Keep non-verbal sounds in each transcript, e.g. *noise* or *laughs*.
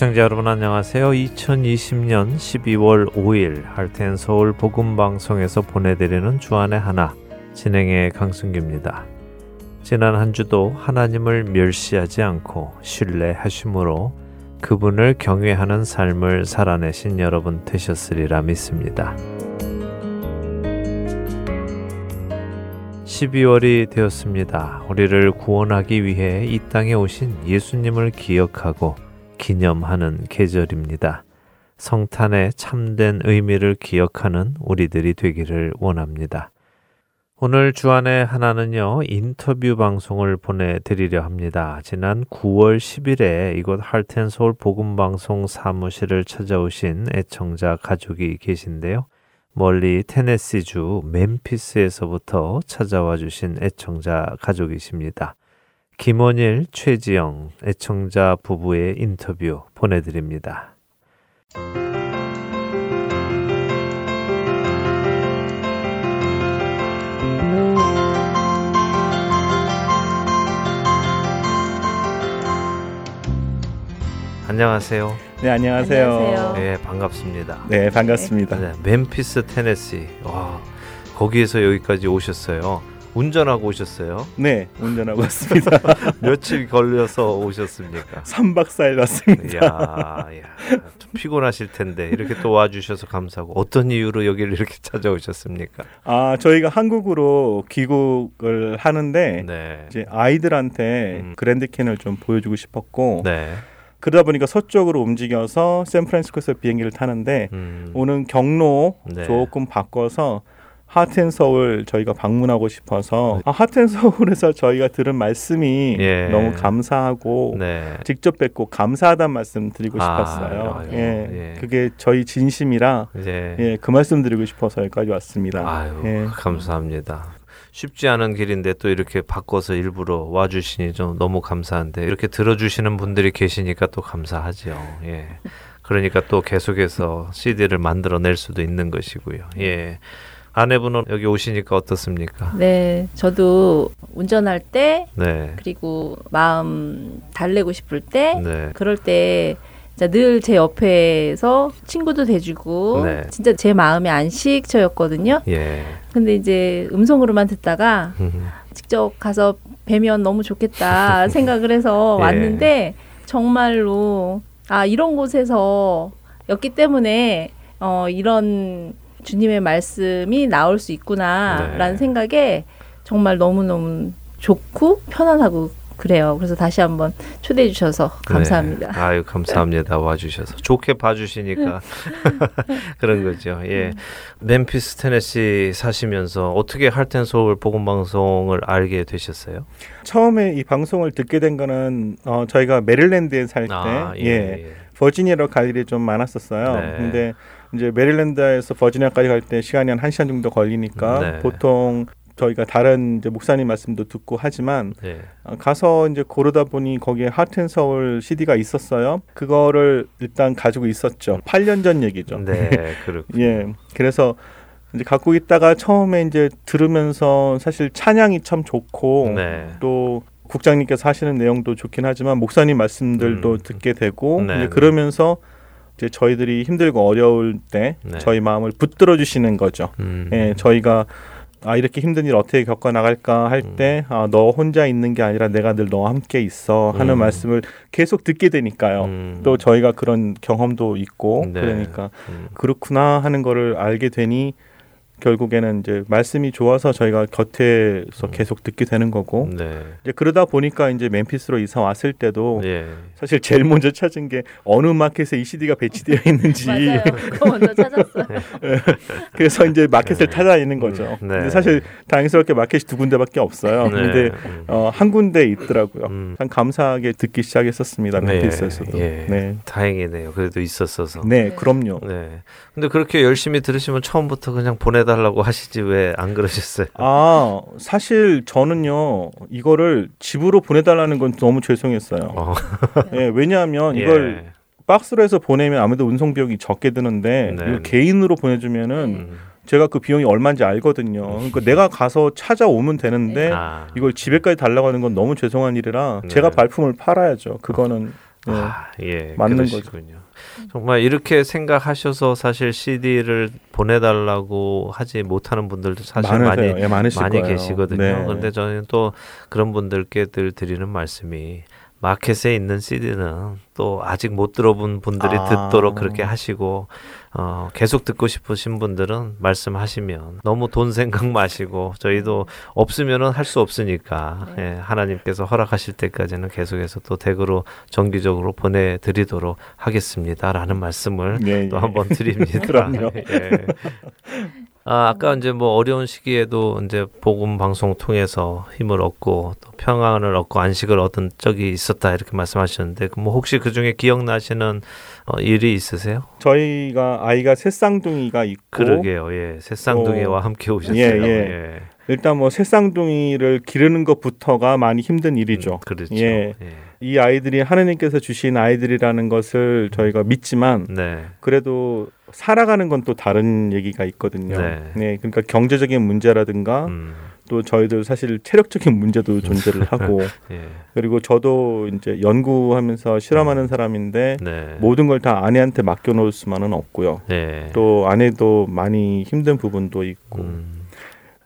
애청자 여러분 안녕하세요. 2020년 12월 5일 할텐 서울 복음 방송에서 보내드리는 주안의 하나 진행의 강승규입니다. 지난 한 주도 하나님을 멸시하지 않고 신뢰하심으로 그분을 경외하는 삶을 살아내신 여러분 되셨으리라 믿습니다. 12월이 되었습니다. 우리를 구원하기 위해 이 땅에 오신 예수님을 기억하고 기념하는 계절입니다. 성탄의 참된 의미를 기억하는 우리들이 되기를 원합니다. 오늘 주안의 하나는요, 인터뷰 방송을 보내드리려 합니다. 지난 9월 10일에 이곳 할텐 서울 복음방송 사무실을 찾아오신 애청자 가족이 계신데요. 멀리 테네시주 멤피스에서부터 찾아와 주신 애청자 가족이십니다. 김원일, 최지영 애청자 부부의 인터뷰 보내드립니다. 안녕하세요. 네, 안녕하세요. 안녕하세요. 네, 반갑습니다. 네, 반갑습니다. 네, 멤피스, 테네시. 와, 거기에서 여기까지 오셨어요. 운전하고 오셨어요? 네, 운전하고 왔습니다. *laughs* 며칠 걸려서 오셨습니까? 3박 4일 왔습니다. 야, 야, 좀 피곤하실 텐데 이렇게 또 와주셔서 감사하고 어떤 이유로 여기를 이렇게 찾아오셨습니까? 아, 저희가 한국으로 귀국을 하는데 네. 이제 아이들한테 음. 그랜드 캔을 좀 보여주고 싶었고 네. 그러다 보니까 서쪽으로 움직여서 샌프란시스코에서 비행기를 타는데 음. 오는 경로 네. 조금 바꿔서 하텐 서울 저희가 방문하고 싶어서 네. 아, 하텐 서울에서 저희가 들은 말씀이 예. 너무 감사하고 네. 직접 뵙고 감사하다는 말씀 드리고 아, 싶었어요. 아, 예. 예. 그게 저희 진심이라 예. 예. 그 말씀 드리고 싶어서 여기까지 왔습니다. 아유, 예. 감사합니다. 쉽지 않은 길인데 또 이렇게 바꿔서 일부러 와주시니 좀 너무 감사한데 이렇게 들어주시는 분들이 계시니까 또 감사하죠. 예. 그러니까 또 계속해서 *laughs* CD를 만들어낼 수도 있는 것이고요. 예. 아내분은 여기 오시니까 어떻습니까? 네, 저도 운전할 때 네. 그리고 마음 달래고 싶을 때 네. 그럴 때 늘 제 옆에서 친구도 돼주고 네. 진짜 제 마음의 안식처였거든요. 예. 근데 이제 음성으로만 듣다가 직접 가서 뵈면 너무 좋겠다 *laughs* 생각을 해서 예. 왔는데 정말로 아 이런 곳에서 였기 때문에 어 이런 주님의 말씀이 나올 수 있구나라는 네. 생각에 정말 너무너무 좋고 편안하고 그래요. 그래서 다시 한번 초대해 주셔서 감사합니다. 네. 아유 감사합니다. 와 주셔서 좋게 봐 주시니까 *laughs* 그런 거죠. 예, 멤피스 테네시 사시면서 어떻게 할텐 서울 복음 방송을 알게 되셨어요? 처음에 이 방송을 듣게 된 거는 어, 저희가 메릴랜드에 살때 아, 예, 예. 예. 버지니아로 갈 일이 좀 많았었어요. 네. 근데 이제 메릴랜드에서 버지니아까지 갈 때 시간이 한 1시간 정도 걸리니까 네. 보통 저희가 다른 이제 목사님 말씀도 듣고 하지만 네. 어, 가서 이제 고르다 보니 거기에 하튼 서울 CD가 있었어요. 그거를 일단 가지고 있었죠. 8년 전 얘기죠. 네, *laughs* 그렇군요. 예. 그래서 이제 갖고 있다가 처음에 이제 들으면서 사실 찬양이 참 좋고 네. 또 국장님께서 하시는 내용도 좋긴 하지만 목사님 말씀들도 음. 듣게 되고 네. 이제 그러면서 이제 저희들이 힘들고 어려울 때 네. 저희 마음을 붙들어 주시는 거죠. 음. 예, 저희가 아 이렇게 힘든 일 어떻게 겪어 나갈까 할 때아너 음. 혼자 있는 게 아니라 내가 늘 너와 함께 있어 하는 음. 말씀을 계속 듣게 되니까요. 음. 또 저희가 그런 경험도 있고 네. 그러니까 음. 그렇구나 하는 거를 알게 되니 결국에는 이제 말씀이 좋아서 저희가 곁에서 음. 계속 듣게 되는 거고 네. 이제 그러다 보니까 이제 멤피스로 이사 왔을 때도 예. 사실 제일 먼저 찾은 게 어느 마켓에 이 CD가 배치되어 있는지 *laughs* 맞아요. 그거 먼저 찾았어요. *laughs* 네. 그래서 이제 마켓을 네. 찾아있는 거죠. 네. 근데 사실 다행스럽게 마켓이 두 군데밖에 없어요. 네. 근데 음. 어, 한 군데 있더라고요. 음. 참 감사하게 듣기 시작했었습니다. 네. 멤피스에서도. 예. 네. 다행이네요. 그래도 있었어서. 네, 그럼요. 네. 근데 그렇게 열심히 들으시면 처음부터 그냥 보내다 해달라고 하시지 왜 안 그러셨어요? 아 사실 저는요 이거를 집으로 보내달라는 건 너무 죄송했어요. 어. *laughs* 예, 왜냐하면 이걸 예. 박스로 해서 보내면 아무래도 운송 비용이 적게 드는데 네. 이걸 개인으로 보내주면은 음. 제가 그 비용이 얼마인지 알거든요. 그러니까 내가 가서 찾아오면 되는데 아. 이걸 집에까지 달라고 하는 건 너무 죄송한 일이라 네. 제가 발품을 팔아야죠. 그거는 예, 아, 예 맞는. 거죠. 정말 이렇게 생각하셔서 사실 CD를 보내달라고 하지 못하는 분들도 사실 많으세요. 많이 예, 많이 거예요. 계시거든요. 네. 그런데 저는 또 그런 분들께 늘 드리는 말씀이 마켓에 있는 CD는 또 아직 못 들어본 분들이 아. 듣도록 그렇게 하시고 어, 계속 듣고 싶으신 분들은 말씀하시면 너무 돈 생각 *laughs* 마시고 저희도 없으면은 할 수 없으니까 네. 예, 하나님께서 허락하실 때까지는 계속해서 또 댁으로 정기적으로 보내드리도록 하겠습니다라는 말씀을 네, 또 네. 한번 드립니다. *laughs* 그럼요. 예. 아, 아까 이제 뭐 어려운 시기에도 이제 복음 방송 통해서 힘을 얻고 또 평안을 얻고 안식을 얻은 적이 있었다 이렇게 말씀하셨는데 뭐 혹시 그 중에 기억나시는 어, 일이 있으세요? 저희가 아이가 새쌍둥이가 있고 그러게요. 예. 새쌍둥이와 어, 함께 오셨어요. 예, 예. 예. 일단 뭐 새쌍둥이를 기르는 것부터가 많이 힘든 일이죠. 음, 그렇죠. 예. 예. 이 아이들이 하느님께서 주신 아이들이라는 것을 저희가 믿지만 네. 그래도 살아가는 건 또 다른 얘기가 있거든요. 네. 네. 그러니까 경제적인 문제라든가 음. 또 저희들 사실 체력적인 문제도 존재를 하고 *laughs* 예. 그리고 저도 이제 연구하면서 실험하는 음. 사람인데 네. 모든 걸 다 아내한테 맡겨놓을 수만은 없고요. 네. 또 아내도 많이 힘든 부분도 있고 음.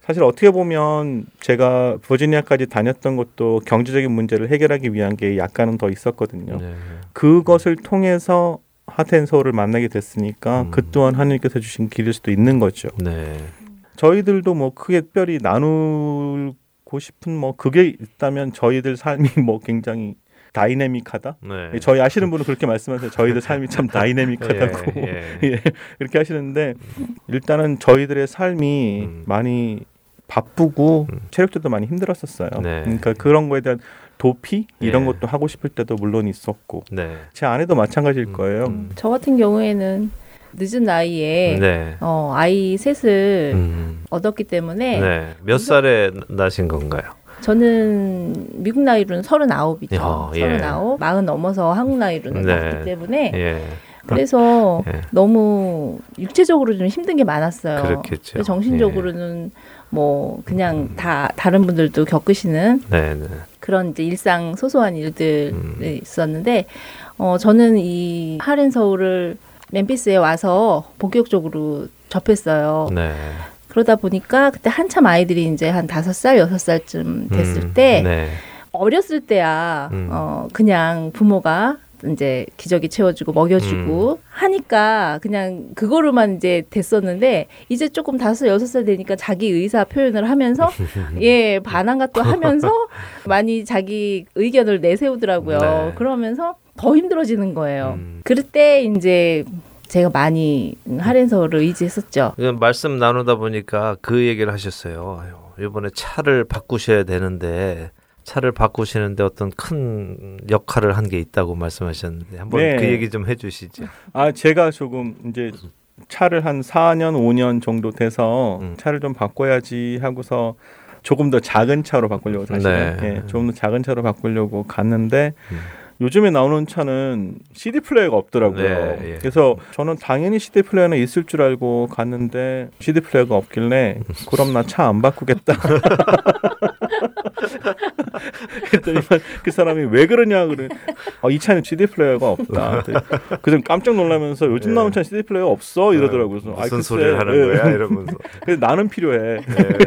사실 어떻게 보면 제가 버지니아까지 다녔던 것도 경제적인 문제를 해결하기 위한 게 약간은 더 있었거든요. 네. 그것을 통해서 하텐서울을 만나게 됐으니까 음. 그 또한 하나님께서 주신 길일 수도 있는 거죠. 네. 저희들도 뭐 크게 특별히 나누고 싶은 뭐 그게 있다면 저희들 삶이 *laughs* 뭐 굉장히 다이내믹하다. 네. 저희 아시는 분은 그렇게 말씀하세요. 저희들 삶이 참 *laughs* 다이내믹하다고 예, 예. *laughs* 예, 이렇게 하시는데 일단은 저희들의 삶이 음. 많이 바쁘고 음. 체력적도 많이 힘들었었어요. 네. 그러니까 그런 거에 대한 도피 이런 네. 것도 하고 싶을 때도 물론 있었고 네. 제 아내도 마찬가지일 음. 거예요. 음. 저 같은 경우에는 늦은 나이에 네. 어, 아이 셋을 음. 얻었기 때문에 네. 몇 살에 나신 건가요? 저는 미국 나이로는 서른아홉이죠. 어, 예. 서른아홉, 마흔 넘어서 한국 나이로는 네. 났기 때문에 예. 그래서 예. 너무 육체적으로 좀 힘든 게 많았어요. 그렇겠죠. 정신적으로는 예. 뭐 그냥 음. 다 다른 분들도 겪으시는 네네. 네. 그런 이제 일상 소소한 일들이 음. 있었는데 어 저는 이 하렌 서울을 멤피스에 와서 본격적으로 접했어요. 네. 그러다 보니까 그때 한참 아이들이 이제 한 다섯 살 여섯 살쯤 됐을 음. 때 네. 어렸을 때야 음. 어 그냥 부모가 이제 기저귀 채워주고 먹여주고 음. 하니까 그냥 그거로만 이제 됐었는데 이제 조금 다섯 여섯 살 되니까 자기 의사 표현을 하면서 *laughs* 예 반항과 또 하면서 *laughs* 많이 자기 의견을 내세우더라고요. 네. 그러면서 더 힘들어지는 거예요. 음. 그럴 때 이제 제가 많이 할인서를 의지했었죠. 말씀 나누다 보니까 그 얘기를 하셨어요. 이번에 차를 바꾸셔야 되는데 차를 바꾸시는데 어떤 큰 역할을 한 게 있다고 말씀하셨는데 한번 네. 그 얘기 좀 해주시죠. 아 제가 조금 이제 차를 한 4년 5년 정도 돼서 음. 차를 좀 바꿔야지 하고서 조금 더 작은 차로 바꾸려고 사실 네. 예, 조금 더 작은 차로 바꾸려고 갔는데 음. 요즘에 나오는 차는 CD 플레이어가 없더라고요. 네, 예. 그래서 저는 당연히 CD 플레이어는 있을 줄 알고 갔는데 CD 플레이어가 없길래 *laughs* 그럼 나 차 안 바꾸겠다. *laughs* 그랬더니 그 사람이 왜 그러냐 그래. 아, 이 차는 CD 플레이어가 없다. 그래서 깜짝 놀라면서 요즘 네. 나온 차는 CD 플레이어 없어 이러더라고요. 그래서 무슨 아, 소리를 하는 예. 거야 이러면서. *laughs* 그래서 나는 필요해. 예.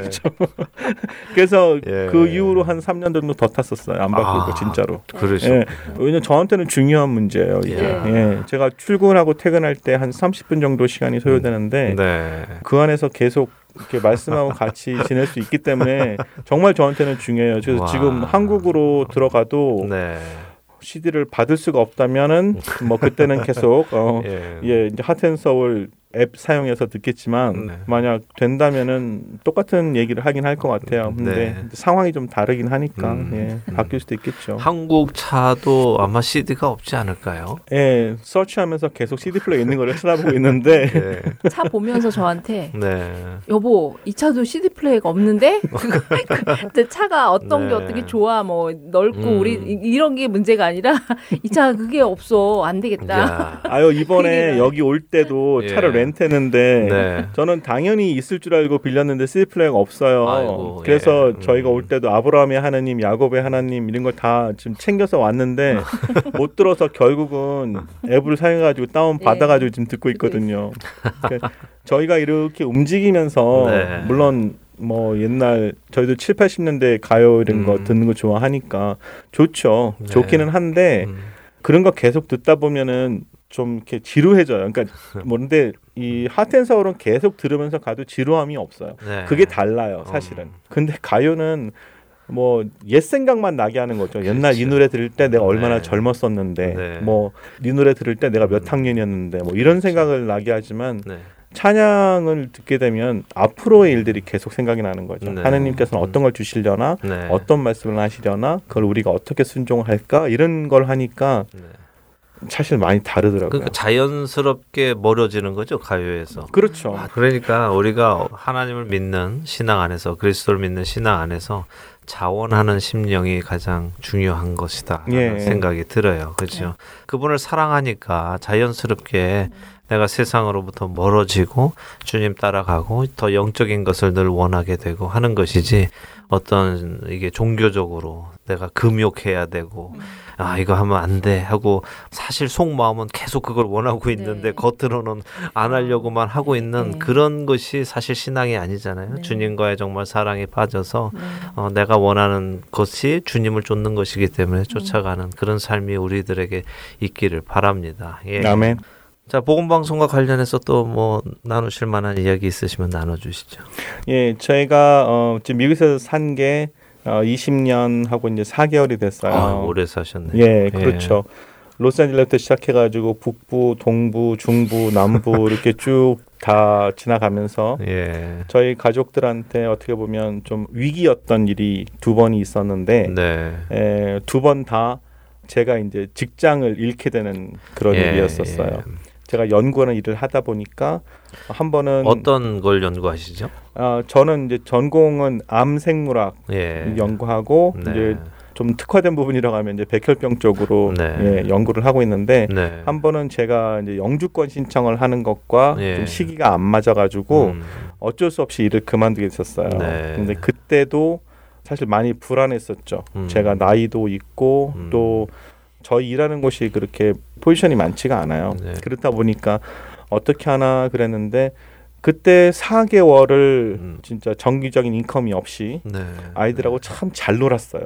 그래서 예. 그 이후로 한 3년 정도 더 탔었어요. 안 바꾸고 아, 진짜로. 그러죠. 예. 왜냐면 저한테는 중요한 문제예요. 이게. 예. 제가 출근하고 퇴근할 때 한 30분 정도 시간이 소요되는데 네. 그 안에서 계속 이렇게 말씀하고 같이 *laughs* 지낼 수 있기 때문에 정말 저한테는 중요해요. 그래서 와. 지금 한국으로 들어가도 네. CD를 받을 수가 없다면은 뭐 그때는 계속 어, *laughs* 예. 예 이제 하텐서울 앱 사용해서 듣겠지만 네. 만약 된다면은 똑같은 얘기를 하긴 할 것 같아요. 근데 네. 상황이 좀 다르긴 하니까 음, 예, 음. 바뀔 수도 있겠죠. 한국 차도 아마 CD가 없지 않을까요? 예, 서치하면서 계속 CD 플레이 있는 거를 찾아보고 있는데 *laughs* 네. 차 보면서 저한테 네. 여보 이 차도 CD 플레이가 없는데 근데 *laughs* 차가 어떤 게 네. 어떻게 좋아 뭐 넓고 음. 우리 이런 게 문제가 아니라 *laughs* 이 차 그게 없어 안 되겠다. 아유 이번에 여기 올 때도 차를 렌 렌트했는데 네. 저는 당연히 있을 줄 알고 빌렸는데 CD 플레이어가 없어요. 아이고, 그래서 예. 저희가 올 때도 아브라함의 하나님, 야곱의 하나님 이런 걸 다 지금 챙겨서 왔는데 *laughs* 못 들어서 결국은 앱을 사용해가지고 다운 받아가지고 지금 듣고 있거든요. *laughs* 그러니까 저희가 이렇게 움직이면서 네. 물론 뭐 옛날 저희도 7, 80년대 가요 이런 거 음. 듣는 거 좋아하니까 좋죠. 네. 좋기는 한데 음. 그런 거 계속 듣다 보면은 좀 이렇게 지루해져요. 그러니까 *laughs* 뭔데 이 하텐서울은 계속 들으면서 가도 지루함이 없어요. 네. 그게 달라요, 사실은. 음. 근데 가요는 뭐 옛 생각만 나게 하는 거죠. 그렇죠. 옛날 이 노래 들을 때 내가 얼마나 네. 젊었었는데, 네. 뭐이 노래 들을 때 내가 몇 음. 학년이었는데, 뭐 이런 그렇죠. 생각을 나게 하지만 네. 찬양을 듣게 되면 앞으로의 일들이 계속 생각이 나는 거죠. 네. 하느님께서는 어떤 걸 주시려나, 네. 어떤 말씀을 하시려나, 그걸 우리가 어떻게 순종할까 이런 걸 하니까 네. 사실 많이 다르더라고요. 그러니까 자연스럽게 멀어지는 거죠 가요에서. 그렇죠. 아, 그러니까 우리가 하나님을 믿는 신앙 안에서 그리스도를 믿는 신앙 안에서 자원하는 심령이 가장 중요한 것이다 예. 생각이 들어요. 그렇죠. 예. 그분을 사랑하니까 자연스럽게 내가 세상으로부터 멀어지고 주님 따라가고 더 영적인 것을 늘 원하게 되고 하는 것이지 어떤 이게 종교적으로 내가 금욕해야 되고 음. 아 이거 하면 안 돼 하고 사실 속마음은 계속 그걸 원하고 있는데 네. 겉으로는 안 하려고만 하고 있는 네. 그런 것이 사실 신앙이 아니잖아요. 네. 주님과의 정말 사랑에 빠져서 네. 어, 내가 원하는 것이 주님을 쫓는 것이기 때문에 음. 쫓아가는 그런 삶이 우리들에게 있기를 바랍니다. 예. 아멘. 자, 보건 방송과 관련해서 또 뭐 나누실 만한 이야기 있으시면 나눠 주시죠. 예, 저희가 어 지금 미국에서 산게 어, 20년 하고 이제 4개월이 됐어요. 아, 오래 사셨네. 예, 예. 그렇죠. 예. 로스앤젤레스부터 시작해가지고 북부, 동부, 중부, 남부 *laughs* 이렇게 쭉 다 지나가면서 예. 저희 가족들한테 어떻게 보면 좀 위기였던 일이 두 번이 있었는데 네. 예, 두번 다 제가 이제 직장을 잃게 되는 그런 예, 일이었었어요. 예. 제가 연구하는 일을 하다 보니까 한 번은 어떤 걸 연구하시죠? 어, 저는 이제 전공은 암 생물학 예. 연구하고 네. 이제 좀 특화된 부분이라고 하면 이제 백혈병 쪽으로 네. 예, 연구를 하고 있는데 네. 한 번은 제가 이제 영주권 신청을 하는 것과 예. 좀 시기가 안 맞아가지고 음. 어쩔 수 없이 일을 그만두게 됐었어요. 네. 근데 그때도 사실 많이 불안했었죠. 음. 제가 나이도 있고 음. 또 저희 일하는 곳이 그렇게 포지션이 많지가 않아요. 네. 그렇다 보니까 어떻게 하나 그랬는데 그때 4개월을 음. 진짜 정기적인 인컴이 없이 네. 아이들하고 네. 참잘 놀았어요.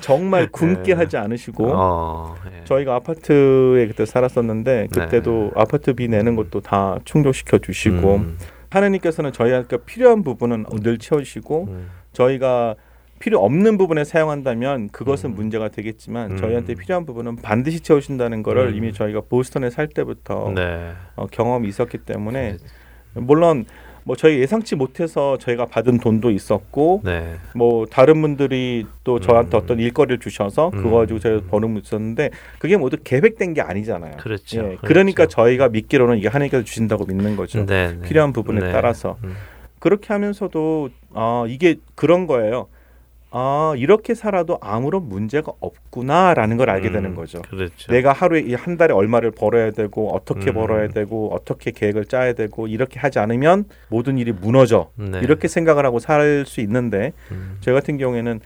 정말 굶게 네. 하지 않으시고 어, 예. 저희가 아파트에 그때 살았었는데 그때도 네. 아파트 비 내는 것도 다 충족시켜 주시고 음. 하나님께서는 저희한테 필요한 부분은 늘 채워주시고 음. 저희가 필요 없는 부분에 사용한다면 그것은 음. 문제가 되겠지만 음. 저희한테 필요한 부분은 반드시 채우신다는 것을 음. 이미 저희가 보스턴에 살 때부터 네. 어, 경험이 있었기 때문에 네. 물론 뭐 저희 예상치 못해서 저희가 받은 돈도 있었고 네. 뭐 다른 분들이 또 저한테 음. 어떤 일거리를 주셔서 그거 음. 가지고 저희가 버는 있었는데 그게 모두 계획된 게 아니잖아요. 그렇죠. 예. 그렇죠. 그러니까 저희가 믿기로는 이게 하나님께서 주신다고 믿는 거죠. 네, 네. 필요한 부분에 네. 따라서 음. 그렇게 하면서도 아 이게 그런 거예요. 아 이렇게 살아도 아무런 문제가 없구나라는 걸 알게 음, 되는 거죠. 그렇죠. 내가 하루에 한 달에 얼마를 벌어야 되고 어떻게 음. 벌어야 되고 어떻게 계획을 짜야 되고 이렇게 하지 않으면 모든 일이 무너져 네. 이렇게 생각을 하고 살 수 있는데 음. 저 같은 경우에는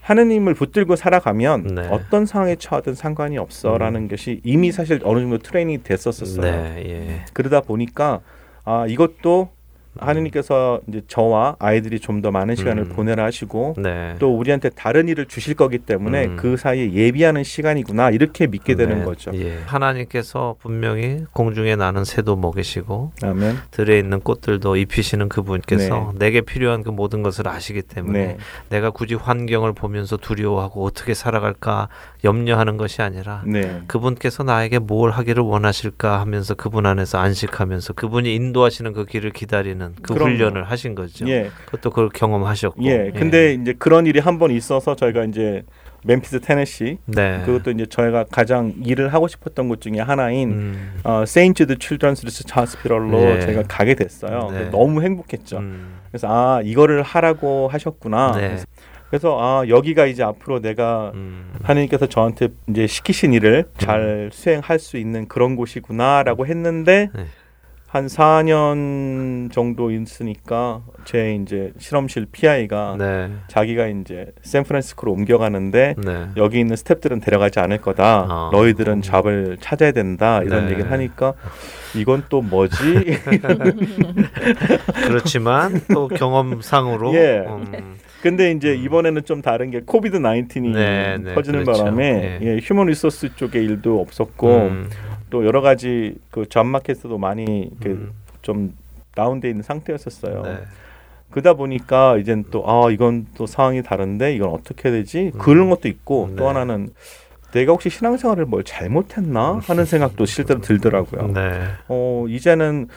하느님을 붙들고 살아가면 네. 어떤 상황에 처하든 상관이 없어라는 음. 것이 이미 사실 어느 정도 트레이닝이 됐었었어요. 네, 예. 그러다 보니까 아 이것도 하느님께서 이제 저와 아이들이 좀 더 많은 시간을 음. 보내라 하시고 네. 또 우리한테 다른 일을 주실 거기 때문에 음. 그 사이에 예비하는 시간이구나 이렇게 믿게 되는 네. 거죠. 예. 하나님께서 분명히 공중에 나는 새도 먹이시고 아멘. 들에 있는 꽃들도 입히시는 그분께서 네. 내게 필요한 그 모든 것을 아시기 때문에 네. 내가 굳이 환경을 보면서 두려워하고 어떻게 살아갈까 염려하는 것이 아니라 네. 그분께서 나에게 뭘 하기를 원하실까 하면서 그분 안에서 안식하면서 그분이 인도하시는 그 길을 기다리는 그 그럼, 훈련을 하신 거죠. 예. 그것도 그걸 경험하셨고. 예. 근데 예. 이제 그런 일이 한 번 있어서 저희가 이제 멤피스 테네시 네. 그것도 이제 저희가 가장 일을 하고 싶었던 곳 중에 하나인 음. 어, St. Jude Children's Research Hospital로 네. 저희가 가게 됐어요. 네. 너무 행복했죠. 음. 그래서 아 이거를 하라고 하셨구나. 네. 그래서 아 여기가 이제 앞으로 내가 음. 하나님께서 저한테 이제 시키신 일을 잘 음. 수행할 수 있는 그런 곳이구나라고 했는데 네. 한 4년 정도 있으니까 제 이제 실험실 PI가 네. 자기가 이제 샌프란시스코로 옮겨가는데 네. 여기 있는 staff들은 데려가지 않을 거다. 어. 너희들은 job을 찾아야 된다. 이런 네. 얘기를 하니까 이건 또 뭐지? *laughs* 그렇지만 또 경험상으로 예. 음. 근데 이제 음. 이번에는 좀 다른 게 COVID 19이 네, 네, 터지는 그렇죠. 바람에 네. 예, human resource 쪽에 일도 없었고 음. 또 여러 가지 그 job market에도 많이 음. 좀 다운돼 있는 상태였었어요. 네. 그러다 보니까 이젠 또 아 이건 또 상황이 다른데 이건 어떻게 되지? 음. 그런 것도 있고 네. 또 하나는 내가 혹시 신앙생활을 뭘 잘못했나 하는 *laughs* 생각도 실제로 들더라고요. 네. 어 이제는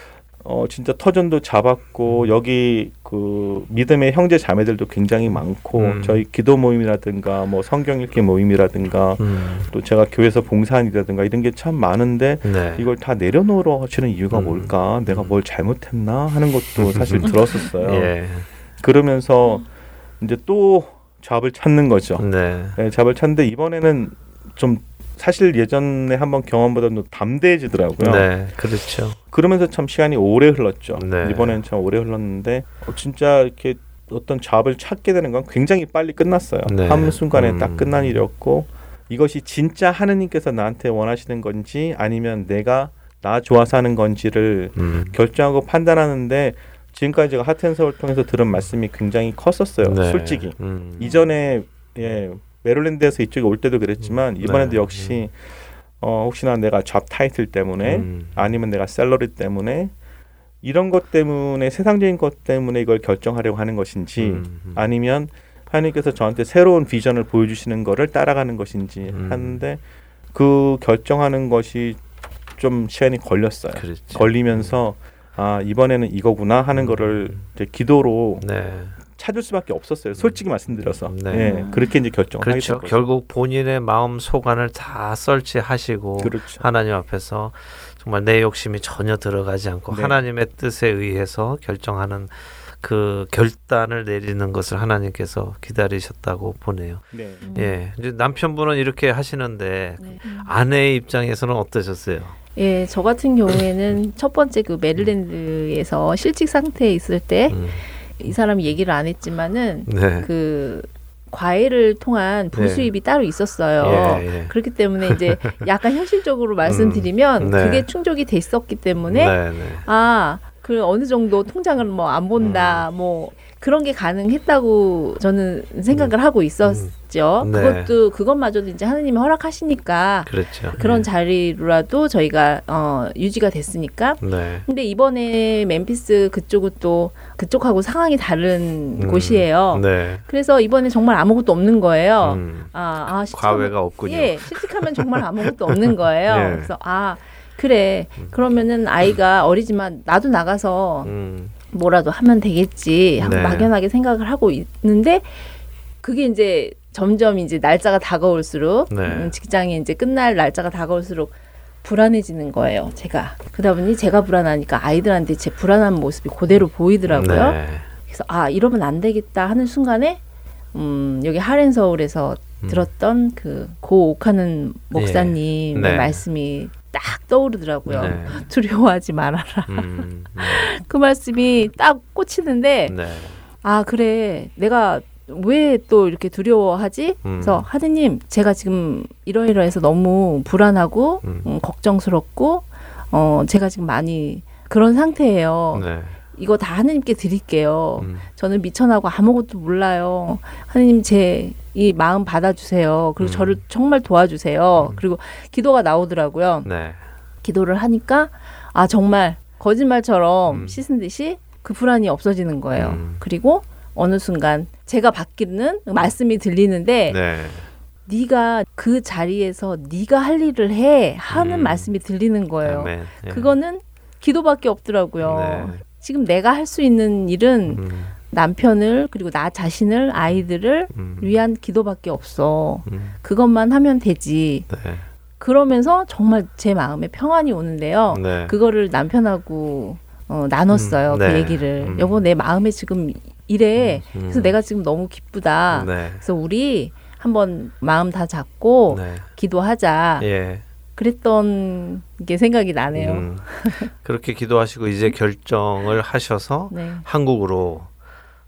어 진짜 터전도 잡았고 음. 여기 그 믿음의 형제 자매들도 굉장히 많고 음. 저희 기도 모임이라든가 뭐 성경 읽기 모임이라든가 음. 또 제가 교회에서 봉사한이라든가 이런 게 참 많은데 네. 이걸 다 내려놓으러 하시는 이유가 음. 뭘까? 내가 뭘 잘못했나 하는 것도 사실 *laughs* 들었었어요. 예. 그러면서 이제 또 잡을 찾는 거죠. 네. 네, 잡을 찾는데 이번에는 좀 사실 예전에 한번 경험보다 도 담대해지더라고요. 네, 그렇죠. 그러면서 참 시간이 오래 흘렀죠. 네. 이번엔 참 오래 흘렀는데 어, 진짜 이렇게 어떤 잡을 찾게 되는 건 굉장히 빨리 끝났어요. 네. 한 순간에 음. 딱 끝난 일이었고 이것이 진짜 하느님께서 나한테 원하시는 건지 아니면 내가 나 좋아서 하는 건지를 음. 결정하고 판단하는데 지금까지 제가 하텐서울 통해서 들은 말씀이 굉장히 컸었어요. 네. 솔직히 음. 이전에 예 메릴랜드에서 이쪽에 올 때도 그랬지만 음. 이번에도 네. 역시 어, 혹시나 내가 잡 타이틀 때문에 음. 아니면 내가 셀러리 때문에 이런 것 때문에 세상적인 것 때문에 이걸 결정하려고 하는 것인지 음. 음. 아니면 하나님께서 저한테 새로운 비전을 보여주시는 거를 따라가는 것인지 음. 하는데 그 결정하는 것이 좀 시간이 걸렸어요. 그렇지. 걸리면서 아 이번에는 이거구나 하는 음. 거를 이제 기도로 네. 찾을 수밖에 없었어요. 솔직히 말씀드려서 네. 네. 그렇게 이제 결정을 그렇죠. 하게 결국 본인의 마음 소관을 다 썰치하시고 그렇죠. 하나님 앞에서 정말 내 욕심이 전혀 들어가지 않고 네. 하나님의 뜻에 의해서 결정하는 그 결단을 내리는 것을 하나님께서 기다리셨다고 보네요. 네. 예, 이제 남편분은 이렇게 하시는데 네. 아내의 입장에서는 어떠셨어요? 예, 저 같은 경우에는 *clears throat* 첫 번째 그 메릴랜드에서 실직 상태에 있을 때. 음. 이 사람이 얘기를 안 했지만은 네. 그 과외를 통한 부수입이 네. 따로 있었어요. 예, 예. 그렇기 때문에 이제 *laughs* 약간 현실적으로 말씀드리면 음, 네. 그게 충족이 됐었기 때문에 네, 네. 아, 그 어느 정도 통장을 뭐 안 본다, 음. 뭐 그런 게 가능했다고 저는 생각을 음. 하고 있었죠. 음. 네. 그것도 그것마저도 이제 하느님이 허락하시니까 그렇죠. 그런 네. 자리로라도 저희가 어, 유지가 됐으니까. 네. 근데 이번에 멤피스 그쪽은 또 그쪽하고 상황이 다른 음. 곳이에요. 네. 그래서 이번에 정말 아무것도 없는 거예요. 음. 아, 아 과외가 없군요. 예, 실직하면 정말 아무것도 없는 *laughs* 거예요. 네. 그래서 아 그래 음. 그러면은 아이가 어리지만 나도 나가서. 음. 뭐라도 하면 되겠지 네. 막연하게 생각을 하고 있는데 그게 이제 점점 이제 날짜가 다가올수록 네. 음, 직장이 이제 끝날 날짜가 다가올수록 불안해지는 거예요. 제가 그러다 보니 제가 불안하니까 아이들한테 제 불안한 모습이 그대로 보이더라고요. 네. 그래서 아 이러면 안 되겠다 하는 순간에 음 여기 하렌 서울에서 음. 들었던 그고 옥하는 목사님의 네. 말씀이 딱 떠오르더라고요. 네. *laughs* 두려워하지 말아라. 음, 음. *laughs* 그 말씀이 딱 꽂히는데 네. 아 그래 내가 왜 또 이렇게 두려워하지? 음. 그래서 하느님 제가 지금 이러이러해서 너무 불안하고 음. 음, 걱정스럽고 어 제가 지금 많이 그런 상태예요. 네. 이거 다 하느님께 드릴게요. 음. 저는 미천하고 아무것도 몰라요. 하느님 제 이 마음 받아주세요. 그리고 음. 저를 정말 도와주세요. 음. 그리고 기도가 나오더라고요. 네. 기도를 하니까 아 정말 거짓말처럼 음. 씻은 듯이 그 불안이 없어지는 거예요. 음. 그리고 어느 순간 제가 받기는 말씀이 들리는데 네. 네가 그 자리에서 네가 할 일을 해 하는 음. 말씀이 들리는 거예요. 네. 그거는 기도밖에 없더라고요. 네. 지금 내가 할 수 있는 일은 음. 남편을 그리고 나 자신을 아이들을 음. 위한 기도밖에 없어. 음. 그것만 하면 되지. 네. 그러면서 정말 제 마음에 평안이 오는데요. 네. 그거를 남편하고 어, 나눴어요. 음. 그 네. 그 얘기를. 음. 여보 내 마음에 지금 이래. 음, 음. 그래서 내가 지금 너무 기쁘다. 네. 그래서 우리 한번 마음 다 잡고 네. 기도하자. 예. 그랬던 게 생각이 나네요. 음, 그렇게 기도하시고 이제 결정을 하셔서 네. 한국으로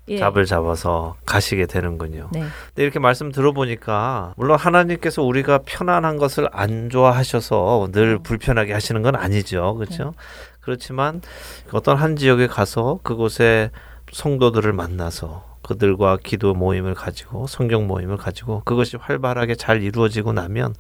예. 잡을 잡아서 가시게 되는군요. 네. 근데 이렇게 말씀 들어보니까 물론 하나님께서 우리가 편안한 것을 안 좋아하셔서 늘 음. 불편하게 하시는 건 아니죠. 그렇죠? 네. 그렇지만 어떤 한 지역에 가서 그곳에 성도들을 만나서 그들과 기도 모임을 가지고 성경 모임을 가지고 그것이 활발하게 잘 이루어지고 나면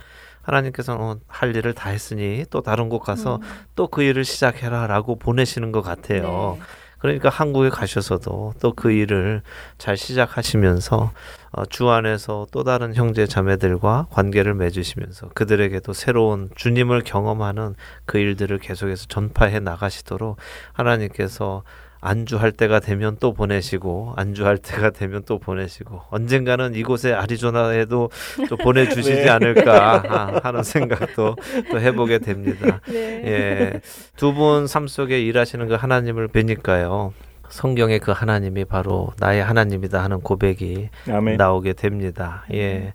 하나님께서는 어, 할 일을 다 했으니 또 다른 곳 가서 음. 또그 일을 시작해라라고 보내시는 것 같아요. 네. 그러니까 한국에 가셔서도 또 그 일을 잘 시작하시면서 어, 주 안에서 또 다른 형제 자매들과 관계를 맺으시면서 그들에게도 새로운 주님을 경험하는 그 일들을 계속해서 전파해 나가시도록 하나님께서 안주할 때가 되면 또 보내시고 안주할 때가 되면 또 보내시고 언젠가는 이곳에 아리조나에도 또 보내주시지 *laughs* 네. 않을까 하는 생각도 또 해보게 됩니다. 네. 예, 두 분 삶 속에 일하시는 그 하나님을 뵈니까요. 성경의 그 하나님이 바로 나의 하나님이다 하는 고백이 아멘. 나오게 됩니다. 예.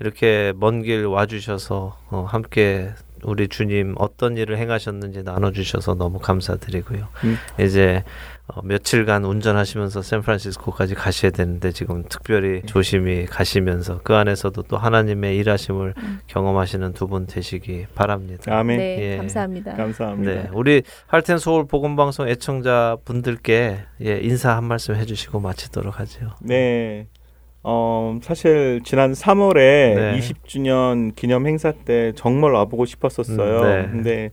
이렇게 먼 길 와주셔서 어, 함께 우리 주님 어떤 일을 행하셨는지 나눠주셔서 너무 감사드리고요. 음. 이제 어, 며칠간 운전하시면서 샌프란시스코까지 가셔야 되는데 지금 특별히 네. 조심히 가시면서 그 안에서도 또 하나님의 일하심을 음. 경험하시는 두 분 되시기 바랍니다. 아멘. 네, 예. 감사합니다. 감사합니다. 네, 우리 할텐 서울 복음 방송 애청자 분들께 예, 인사 한 말씀 해주시고 마치도록 하죠. 네. 어, 사실 지난 3월에 네. 20주년 기념 행사 때 정말 와보고 싶었었어요. 음, 네. 근데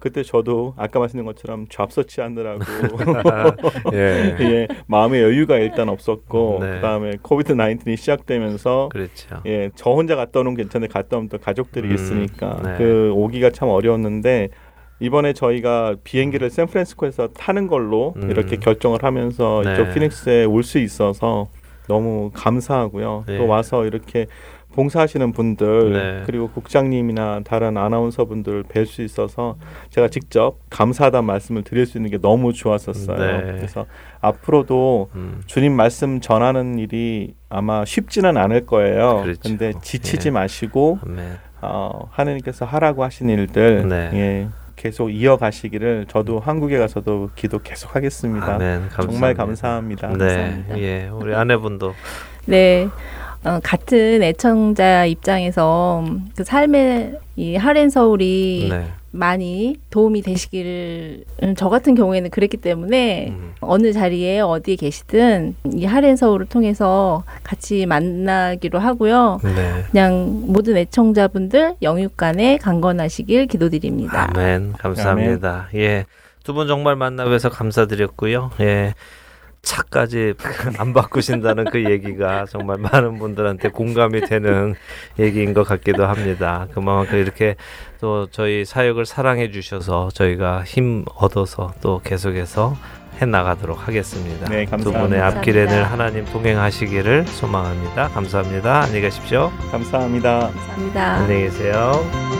그때 저도 아까 말씀드린 것처럼 잡서치 하느라고 *laughs* 예. *laughs* 예. 마음의 여유가 일단 없었고 네. 그다음에 코비드 19이 시작되면서 그렇죠. 예, 저 혼자 갔다 오는 괜찮은데 갔다 오면 또 가족들이 음, 있으니까 네. 그 오기가 참 어려웠는데 이번에 저희가 비행기를 샌프란시스코에서 타는 걸로 음. 이렇게 결정을 하면서 네. 이쪽 피닉스에 올 수 있어서 너무 감사하고요. 네. 또 와서 이렇게 봉사하시는 분들 네. 그리고 국장님이나 다른 아나운서 분들 뵐 수 있어서 제가 직접 감사하다는 말씀을 드릴 수 있는 게 너무 좋았었어요. 네. 그래서 앞으로도 음. 주님 말씀 전하는 일이 아마 쉽지는 않을 거예요. 그렇죠. 근데 지치지 예. 마시고 어, 하느님께서 하라고 하신 일들 네. 예, 계속 이어가시기를 저도 한국에 가서도 기도 계속 하겠습니다. 아멘, 정말 감사합니다. 네, 감사합니다. 예, 우리 아내분도 네. 어, 같은 애청자 입장에서 그 삶의 이 하렌 서울이 네. 많이 도움이 되시기를 음, 저 같은 경우에는 그랬기 때문에 음. 어느 자리에 어디에 계시든 이 하렌 서울을 통해서 같이 만나기로 하고요. 네. 그냥 모든 애청자분들 영육간에 강건하시길 기도드립니다. 아멘. 감사합니다. 아멘. 예. 두 분 정말 만나 뵈서 감사드렸고요. 예. 차까지 안 바꾸신다는 그 얘기가 정말 많은 분들한테 공감이 되는 얘기인 것 같기도 합니다. 그만큼 이렇게 또 저희 사역을 사랑해 주셔서 저희가 힘 얻어서 또 계속해서 해 나가도록 하겠습니다. 네, 두 분의 앞길에 늘 하나님 동행하시기를 소망합니다. 감사합니다. 안녕히 가십시오. 감사합니다. 감사합니다. 안녕히 계세요.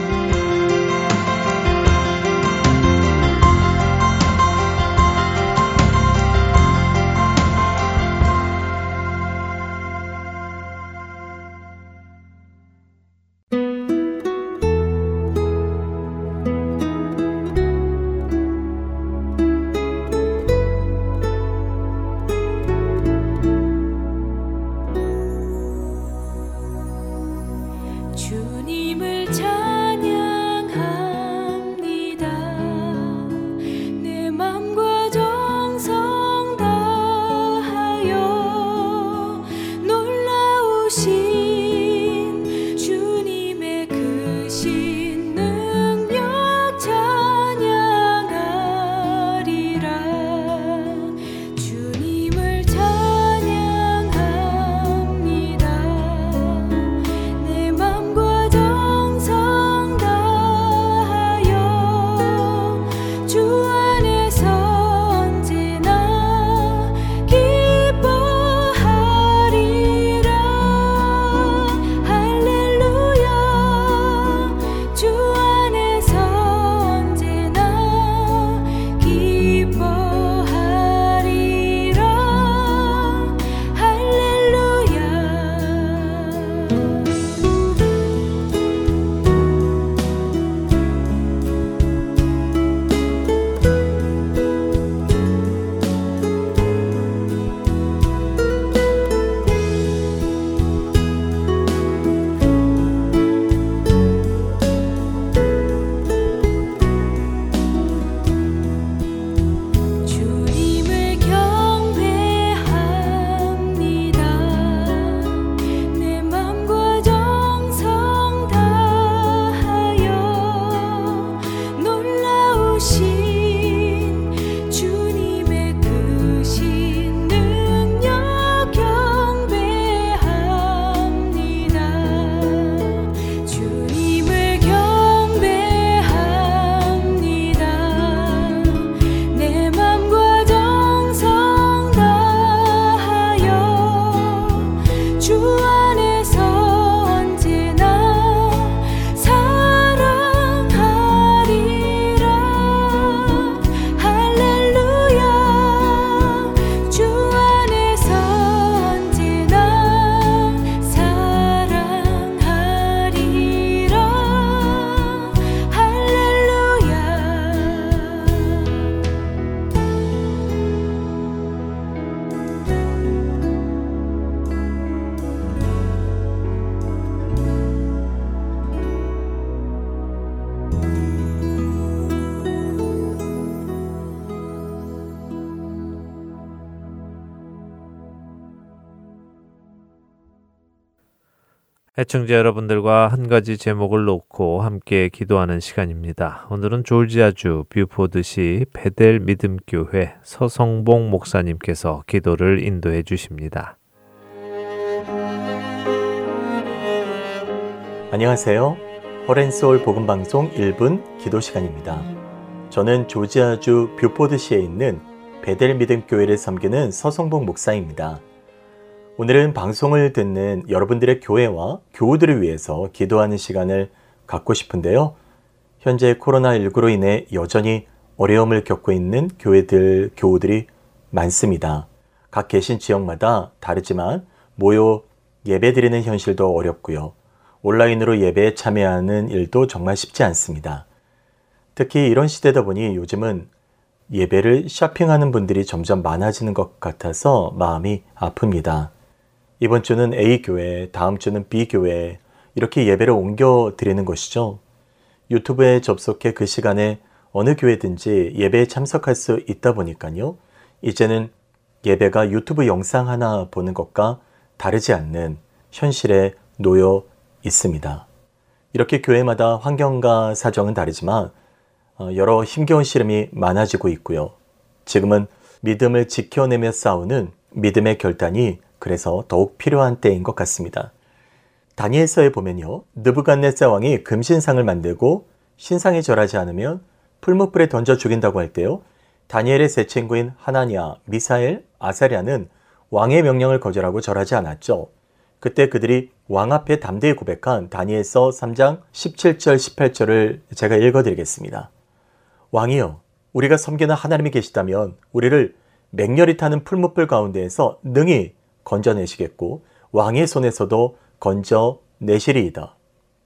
애청자 여러분들과 한 가지 제목을 놓고 함께 기도하는 시간입니다. 오늘은 조지아주 뷰포드시 베델 믿음교회 서성봉 목사님께서 기도를 인도해 주십니다. 안녕하세요. Heart and Soul 복음방송 1분 기도 시간입니다. 저는 조지아주 뷰포드시에 있는 베델 믿음교회를 섬기는 서성봉 목사입니다. 오늘은 방송을 듣는 여러분들의 교회와 교우들을 위해서 기도하는 시간을 갖고 싶은데요. 현재 코로나19로 인해 여전히 어려움을 겪고 있는 교회들, 교우들이 많습니다. 각 계신 지역마다 다르지만 모여 예배 드리는 현실도 어렵고요. 온라인으로 예배에 참여하는 일도 정말 쉽지 않습니다. 특히 이런 시대다 보니 요즘은 예배를 쇼핑하는 분들이 점점 많아지는 것 같아서 마음이 아픕니다. 이번 주는 A 교회, 다음 주는 B 교회 이렇게 예배를 옮겨 드리는 것이죠. 유튜브에 접속해 그 시간에 어느 교회든지 예배에 참석할 수 있다 보니까요. 이제는 예배가 유튜브 영상 하나 보는 것과 다르지 않는 현실에 놓여 있습니다. 이렇게 교회마다 환경과 사정은 다르지만 어, 여러 힘겨운 시름이 많아지고 있고요. 지금은 믿음을 지켜내며 싸우는 믿음의 결단이 그래서 더욱 필요한 때인 것 같습니다. 다니엘서에 보면요. 느부갓네살 왕이 금신상을 만들고 신상에 절하지 않으면 풀무불에 던져 죽인다고 할 때요. 다니엘의 세 친구인 하나니아, 미사엘, 아사리아는 왕의 명령을 거절하고 절하지 않았죠. 그때 그들이 왕 앞에 담대히 고백한 다니엘서 3장 17절 18절을 제가 읽어드리겠습니다. 왕이여, 우리가 섬기는 하나님이 계시다면 우리를 맹렬히 타는 풀무불 가운데에서 능히 건져내시겠고 왕의 손에서도 건져내시리이다.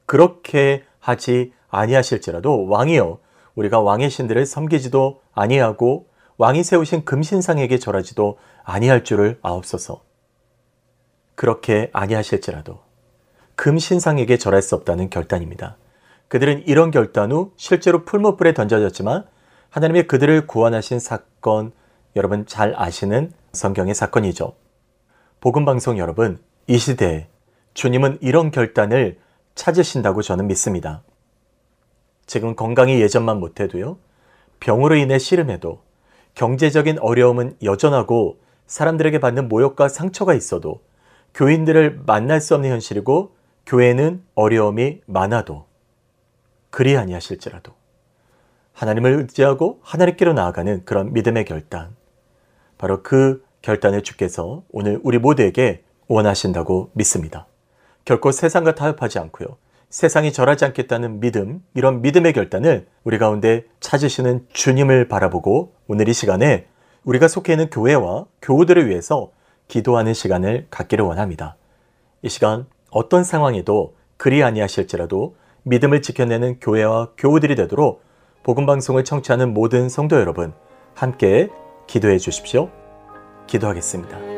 그렇게 하지 아니하실지라도 왕이여 우리가 왕의 신들을 섬기지도 아니하고 왕이 세우신 금신상에게 절하지도 아니할 줄을 아옵소서. 그렇게 아니하실지라도 금신상에게 절할 수 없다는 결단입니다. 그들은 이런 결단 후 실제로 풀무불에 던져졌지만 하나님의 그들을 구원하신 사건 여러분 잘 아시는 성경의 사건이죠. 복음방송 여러분, 이 시대에 주님은 이런 결단을 찾으신다고 저는 믿습니다. 지금 건강이 예전만 못해도요, 병으로 인해 씨름해도 경제적인 어려움은 여전하고 사람들에게 받는 모욕과 상처가 있어도 교인들을 만날 수 없는 현실이고 교회는 어려움이 많아도 그리 아니하실지라도 하나님을 의지하고 하나님께로 나아가는 그런 믿음의 결단 바로 그 결단을 주께서 오늘 우리 모두에게 원하신다고 믿습니다. 결코 세상과 타협하지 않고요. 세상이 절하지 않겠다는 믿음, 이런 믿음의 결단을 우리 가운데 찾으시는 주님을 바라보고 오늘 이 시간에 우리가 속해 있는 교회와 교우들을 위해서 기도하는 시간을 갖기를 원합니다. 이 시간 어떤 상황에도 그리 아니하실지라도 믿음을 지켜내는 교회와 교우들이 되도록 복음 방송을 청취하는 모든 성도 여러분 함께 기도해 주십시오. 기도하겠습니다.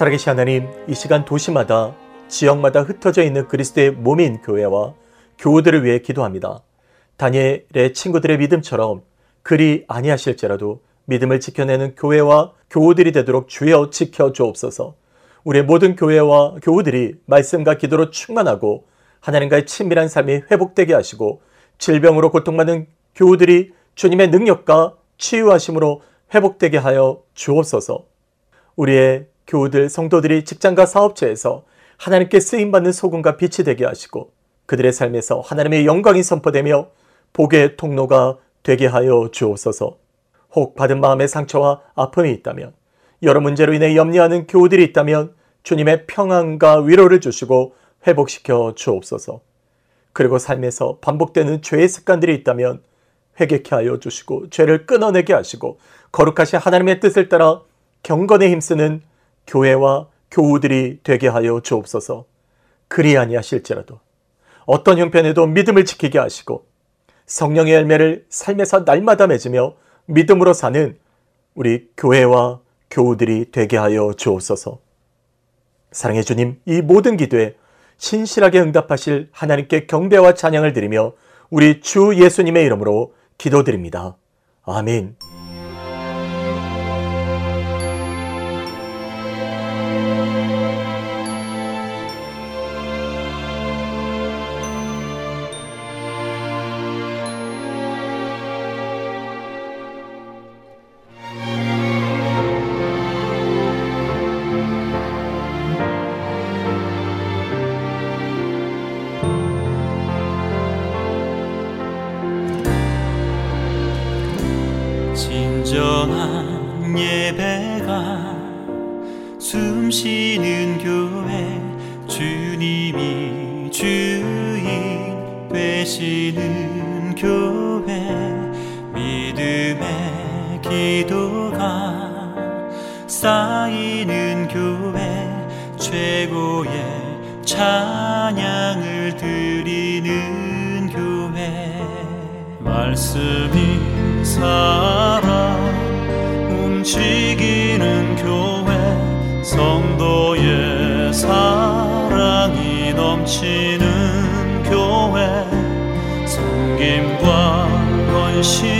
살아계신 하나님, 이 시간 도시마다 지역마다 흩어져 있는 그리스도의 몸인 교회와 교우들을 위해 기도합니다. 다니엘의 친구들의 믿음처럼 그리 아니하실지라도 믿음을 지켜내는 교회와 교우들이 되도록 주여 지켜 주옵소서. 우리의 모든 교회와 교우들이 말씀과 기도로 충만하고 하나님과의 친밀한 삶이 회복되게 하시고 질병으로 고통받는 교우들이 주님의 능력과 치유하심으로 회복되게 하여 주옵소서. 우리의 교우들, 성도들이 직장과 사업체에서 하나님께 쓰임받는 소금과 빛이 되게 하시고 그들의 삶에서 하나님의 영광이 선포되며 복의 통로가 되게 하여 주옵소서. 혹 받은 마음의 상처와 아픔이 있다면 여러 문제로 인해 염려하는 교우들이 있다면 주님의 평안과 위로를 주시고 회복시켜 주옵소서. 그리고 삶에서 반복되는 죄의 습관들이 있다면 회개케 하여 주시고 죄를 끊어내게 하시고 거룩하신 하나님의 뜻을 따라 경건에 힘쓰는 교회와 교우들이 되게 하여 주옵소서. 그리 아니하실지라도 어떤 형편에도 믿음을 지키게 하시고 성령의 열매를 삶에서 날마다 맺으며 믿음으로 사는 우리 교회와 교우들이 되게 하여 주옵소서. 사랑해 주님, 이 모든 기도에 신실하게 응답하실 하나님께 경배와 찬양을 드리며 우리 주 예수님의 이름으로 기도드립니다. 아멘. 말씀이 살아 움직이는 교회 성도의 사랑이 넘치는 교회 성김과 원신.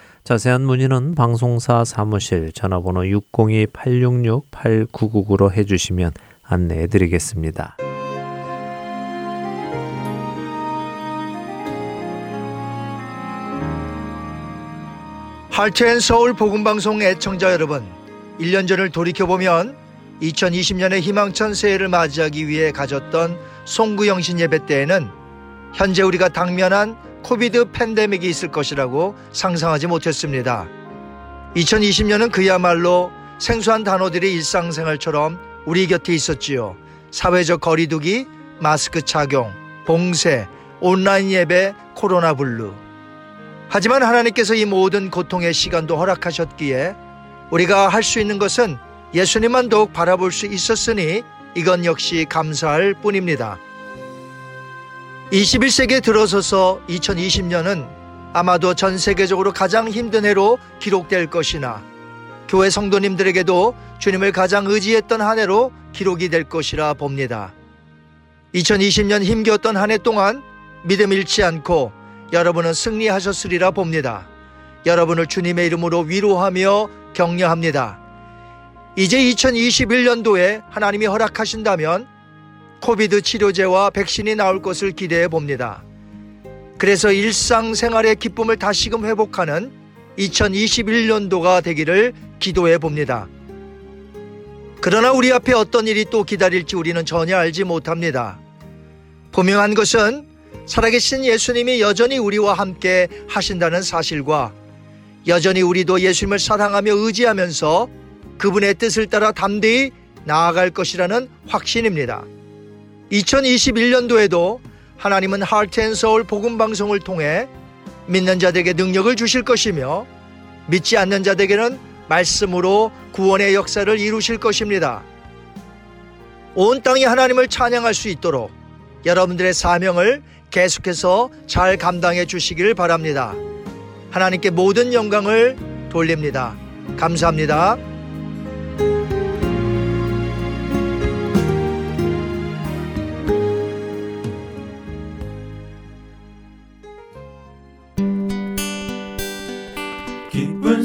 자세한 문의는 방송사 사무실 전화번호 602-866-8999로 해주시면 안내해 드리겠습니다. 할트앤 서울 복음방송 애청자 여러분 1년 전을 돌이켜보면 2020년의 희망찬 새해를 맞이하기 위해 가졌던 송구영신 예배 때에는 현재 우리가 당면한 코비드 팬데믹이 있을 것이라고 상상하지 못했습니다. 2020년은 그야말로 생소한 단어들이 일상생활처럼 우리 곁에 있었지요. 사회적 거리두기, 마스크 착용, 봉쇄, 온라인 예배, 코로나 블루. 하지만 하나님께서 이 모든 고통의 시간도 허락하셨기에 우리가 할 수 있는 것은 예수님만 더욱 바라볼 수 있었으니 이건 역시 감사할 뿐입니다. 21세기에 들어서서 2020년은 아마도 전 세계적으로 가장 힘든 해로 기록될 것이나 교회 성도님들에게도 주님을 가장 의지했던 한 해로 기록이 될 것이라 봅니다. 2020년 힘겨웠던 한 해 동안 믿음 잃지 않고 여러분은 승리하셨으리라 봅니다. 여러분을 주님의 이름으로 위로하며 격려합니다. 이제 2021년도에 하나님이 허락하신다면 코비드 치료제와 백신이 나올 것을 기대해 봅니다. 그래서 일상생활의 기쁨을 다시금 회복하는 2021년도가 되기를 기도해 봅니다. 그러나 우리 앞에 어떤 일이 또 기다릴지 우리는 전혀 알지 못합니다. 분명한 것은 살아계신 예수님이 여전히 우리와 함께 하신다는 사실과 여전히 우리도 예수님을 사랑하며 의지하면서 그분의 뜻을 따라 담대히 나아갈 것이라는 확신입니다. 2021년도에도 하나님은 하트앤서울 복음 방송을 통해 믿는 자들에게 능력을 주실 것이며 믿지 않는 자들에게는 말씀으로 구원의 역사를 이루실 것입니다. 온 땅이 하나님을 찬양할 수 있도록 여러분들의 사명을 계속해서 잘 감당해 주시길 바랍니다. 하나님께 모든 영광을 돌립니다. 감사합니다.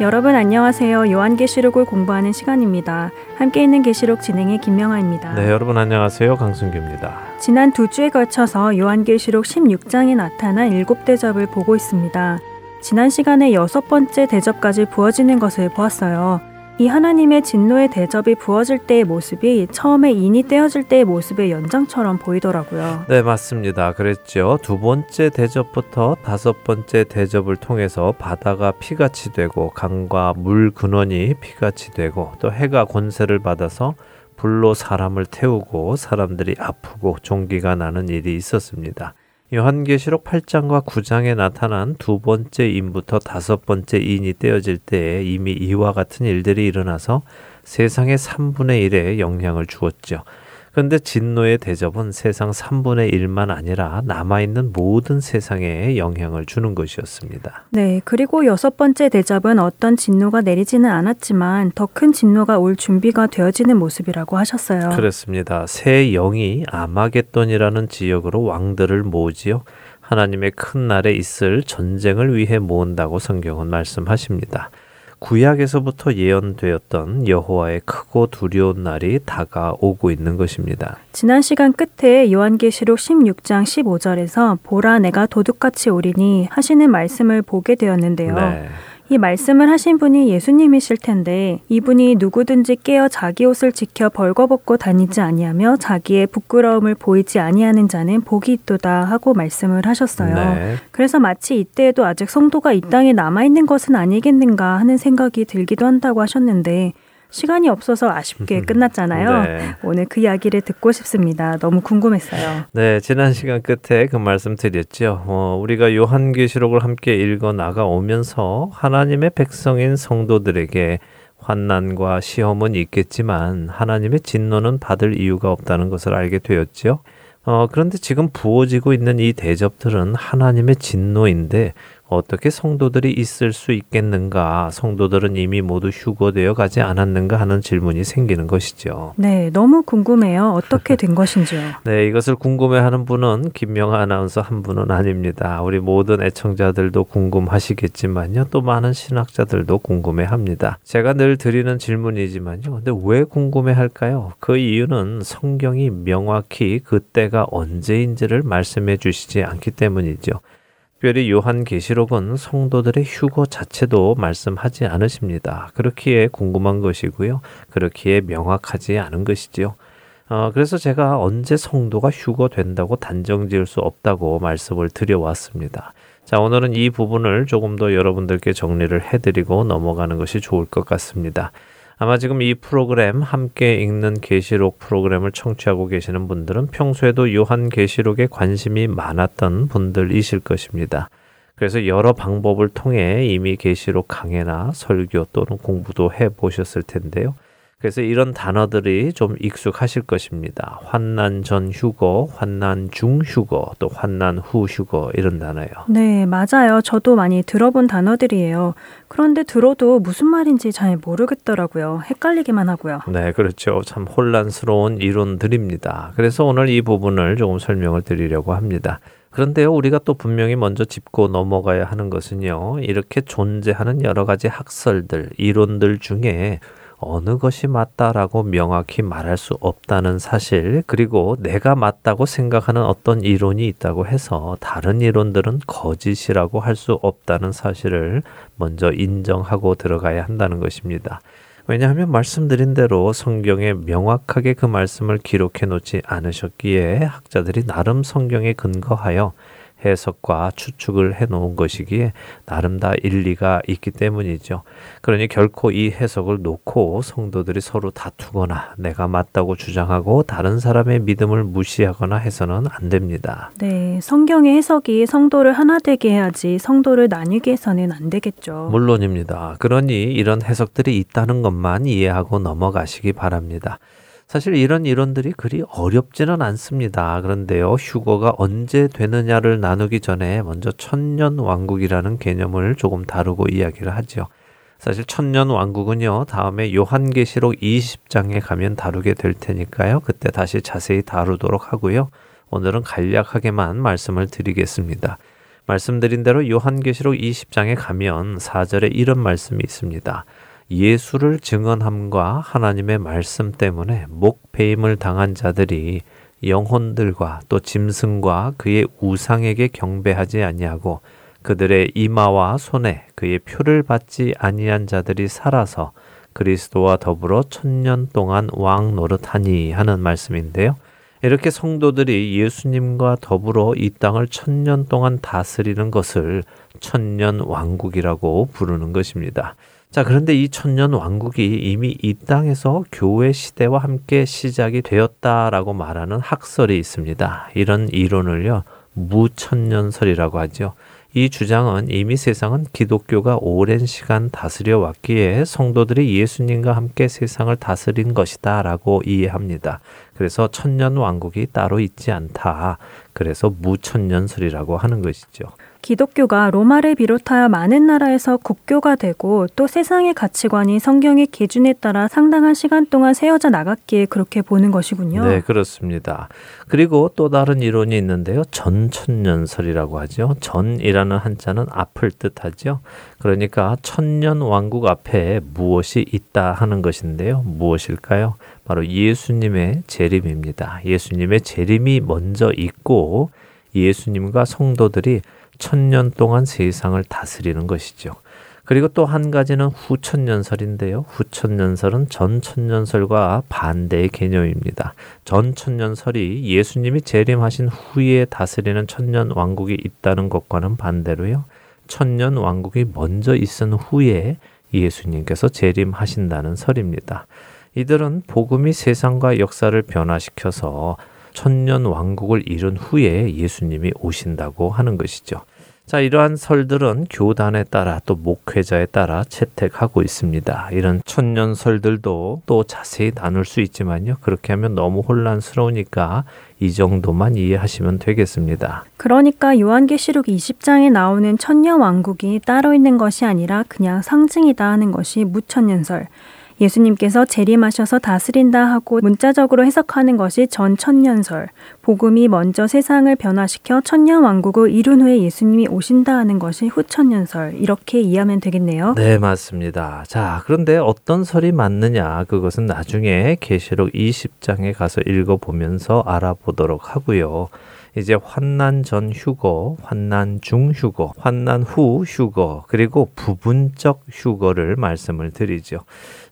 여러분 안녕하세요. 요한계시록을 공부하는 시간입니다. 함께 있는 계시록 진행의 김명아입니다. 네, 여러분 안녕하세요. 강승규입니다. 지난 두 주에 걸쳐서 요한계시록 16장에 나타난 일곱 대접을 보고 있습니다. 지난 시간에 여섯 번째 대접까지 부어지는 것을 보았어요. 이 하나님의 진노의 대접이 부어질 때의 모습이 처음에 인이 떼어질 때의 모습의 연장처럼 보이더라고요. 네, 맞습니다. 그랬죠. 두 번째 대접부터 다섯 번째 대접을 통해서 바다가 피같이 되고 강과 물 근원이 피같이 되고 또 해가 권세를 받아서 불로 사람을 태우고 사람들이 아프고 종기가 나는 일이 있었습니다. 요한계시록 8장과 9장에 나타난 두 번째 인부터 다섯 번째 인이 떼어질 때에 이미 이와 같은 일들이 일어나서 세상의 3분의 1에 영향을 주었죠. 그런데 진노의 대접은 세상 3분의 1만 아니라 남아있는 모든 세상에 영향을 주는 것이었습니다. 네, 그리고 여섯 번째 대접은 어떤 진노가 내리지는 않았지만 더 큰 진노가 올 준비가 되어지는 모습이라고 하셨어요. 그렇습니다. 새 영이 아마겟돈이라는 지역으로 왕들을 모으지요. 하나님의 큰 날에 있을 전쟁을 위해 모은다고 성경은 말씀하십니다. 구약에서부터 예언되었던 여호와의 크고 두려운 날이 다가오고 있는 것입니다. 지난 시간 끝에 요한계시록 16장 15절에서 보라 내가 도둑같이 오리니 하시는 말씀을 보게 되었는데요. 네. 이 말씀을 하신 분이 예수님이실 텐데 이분이 누구든지 깨어 자기 옷을 지켜 벌거벗고 다니지 아니하며 자기의 부끄러움을 보이지 아니하는 자는 복이 있도다 하고 말씀을 하셨어요. 네. 그래서 마치 이때에도 아직 성도가 이 땅에 남아 있는 것은 아니겠는가 하는 생각이 들기도 한다고 하셨는데 시간이 없어서 아쉽게 끝났잖아요. 네. 오늘 그 이야기를 듣고 싶습니다. 너무 궁금했어요. 네, 지난 시간 끝에 그 말씀 드렸죠. 어, 우리가 요한계시록을 함께 읽어 나가 오면서 하나님의 백성인 성도들에게 환난과 시험은 있겠지만 하나님의 진노는 받을 이유가 없다는 것을 알게 되었죠. 어, 그런데 지금 부어지고 있는 이 대접들은 하나님의 진노인데 어떻게 성도들이 있을 수 있겠는가? 성도들은 이미 모두 휴거되어 가지 않았는가 하는 질문이 생기는 것이죠. 네, 너무 궁금해요. 어떻게 된 것인지요? *laughs* 네, 이것을 궁금해하는 분은 김명아 아나운서 한 분은 아닙니다. 우리 모든 애청자들도 궁금하시겠지만요. 또 많은 신학자들도 궁금해합니다. 제가 늘 드리는 질문이지만요. 근데 왜 궁금해할까요? 그 이유는 성경이 명확히 그때가 언제인지를 말씀해 주시지 않기 때문이죠. 특별히 요한계시록은 성도들의 휴거 자체도 말씀하지 않으십니다. 그렇기에 궁금한 것이고요. 그렇기에 명확하지 않은 것이지요. 어, 그래서 제가 언제 성도가 휴거 된다고 단정 지을 수 없다고 말씀을 드려왔습니다. 자, 오늘은 이 부분을 조금 더 여러분들께 정리를 해드리고 넘어가는 것이 좋을 것 같습니다. 아마 지금 이 프로그램 함께 읽는 계시록 프로그램을 청취하고 계시는 분들은 평소에도 요한 계시록에 관심이 많았던 분들이실 것입니다. 그래서 여러 방법을 통해 이미 계시록 강해나 설교 또는 공부도 해 보셨을 텐데요. 그래서 이런 단어들이 좀 익숙하실 것입니다. 환난 전 휴거, 환난 중 휴거, 또 환난 후 휴거 이런 단어요. 네, 맞아요. 저도 많이 들어본 단어들이에요. 그런데 들어도 무슨 말인지 잘 모르겠더라고요. 헷갈리기만 하고요. 네, 그렇죠. 참 혼란스러운 이론들입니다. 그래서 오늘 이 부분을 조금 설명을 드리려고 합니다. 그런데요, 우리가 또 분명히 먼저 짚고 넘어가야 하는 것은요, 이렇게 존재하는 여러 가지 학설들, 이론들 중에 어느 것이 맞다라고 명확히 말할 수 없다는 사실, 그리고 내가 맞다고 생각하는 어떤 이론이 있다고 해서 다른 이론들은 거짓이라고 할 수 없다는 사실을 먼저 인정하고 들어가야 한다는 것입니다. 왜냐하면 말씀드린 대로 성경에 명확하게 그 말씀을 기록해 놓지 않으셨기에 학자들이 나름 성경에 근거하여 해석과 추측을 해 놓은 것이기에 나름 다 일리가 있기 때문이죠. 그러니 결코 이 해석을 놓고 성도들이 서로 다투거나 내가 맞다고 주장하고 다른 사람의 믿음을 무시하거나 해서는 안 됩니다. 네, 성경의 해석이 성도를 하나 되게 해야지 성도를 나뉘게 해서는 안 되겠죠. 물론입니다. 그러니 이런 해석들이 있다는 것만 이해하고 넘어가시기 바랍니다. 사실 이런 이론들이 그리 어렵지는 않습니다. 그런데요, 휴거가 언제 되느냐를 나누기 전에 먼저 천년 왕국이라는 개념을 조금 다루고 이야기를 하죠. 사실 천년 왕국은요, 다음에 요한계시록 20장에 가면 다루게 될 테니까요. 그때 다시 자세히 다루도록 하고요. 오늘은 간략하게만 말씀을 드리겠습니다. 말씀드린 대로 요한계시록 20장에 가면 4절에 이런 말씀이 있습니다. 예수를 증언함과 하나님의 말씀 때문에 목배임을 당한 자들이 영혼들과 또 짐승과 그의 우상에게 경배하지 아니하고 그들의 이마와 손에 그의 표를 받지 아니한 자들이 살아서 그리스도와 더불어 천년 동안 왕 노릇하니 하는 말씀인데요. 이렇게 성도들이 예수님과 더불어 이 땅을 천년 동안 다스리는 것을 천년 왕국이라고 부르는 것입니다. 자, 그런데 이 천년 왕국이 이미 이 땅에서 교회 시대와 함께 시작이 되었다라고 말하는 학설이 있습니다. 이런 이론을요, 무천년설이라고 하죠. 이 주장은 이미 세상은 기독교가 오랜 시간 다스려 왔기에 성도들이 예수님과 함께 세상을 다스린 것이다 라고 이해합니다. 그래서 천년 왕국이 따로 있지 않다. 그래서 무천년설이라고 하는 것이죠. 기독교가 로마를 비롯하여 많은 나라에서 국교가 되고 또 세상의 가치관이 성경의 기준에 따라 상당한 시간 동안 세워져 나갔기에 그렇게 보는 것이군요. 네, 그렇습니다. 그리고 또 다른 이론이 있는데요. 전천년설이라고 하죠. 전이라는 한자는 앞을 뜻하죠. 그러니까 천년 왕국 앞에 무엇이 있다 하는 것인데요. 무엇일까요? 바로 예수님의 재림입니다. 예수님의 재림이 먼저 있고 예수님과 성도들이 천년 동안 세상을 다스리는 것이죠. 그리고 또 한 가지는 후천년설인데요. 후천년설은 전천년설과 반대의 개념입니다. 전천년설이 예수님이 재림하신 후에 다스리는 천년 왕국이 있다는 것과는 반대로요. 천년 왕국이 먼저 있은 후에 예수님께서 재림하신다는 설입니다. 이들은 복음이 세상과 역사를 변화시켜서 천년 왕국을 이룬 후에 예수님이 오신다고 하는 것이죠. 자, 이러한 설들은 교단에 따라 또 목회자에 따라 채택하고 있습니다. 이런 천년 설들도 또 자세히 나눌 수 있지만요. 그렇게 하면 너무 혼란스러우니까 이 정도만 이해하시면 되겠습니다. 그러니까 요한계시록 20장에 나오는 천년 왕국이 따로 있는 것이 아니라 그냥 상징이다 하는 것이 무천년설. 예수님께서 재림하셔서 다스린다 하고 문자적으로 해석하는 것이 전 천년설. 복음이 먼저 세상을 변화시켜 천년 왕국을 이룬 후에 예수님이 오신다 하는 것이 후천년설. 이렇게 이해하면 되겠네요. 네, 맞습니다. 자, 그런데 어떤 설이 맞느냐? 그것은 나중에 계시록 20장에 가서 읽어 보면서 알아보도록 하고요. 이제 환난 전 휴거, 환난 중 휴거, 환난 후 휴거, 그리고 부분적 휴거를 말씀을 드리죠.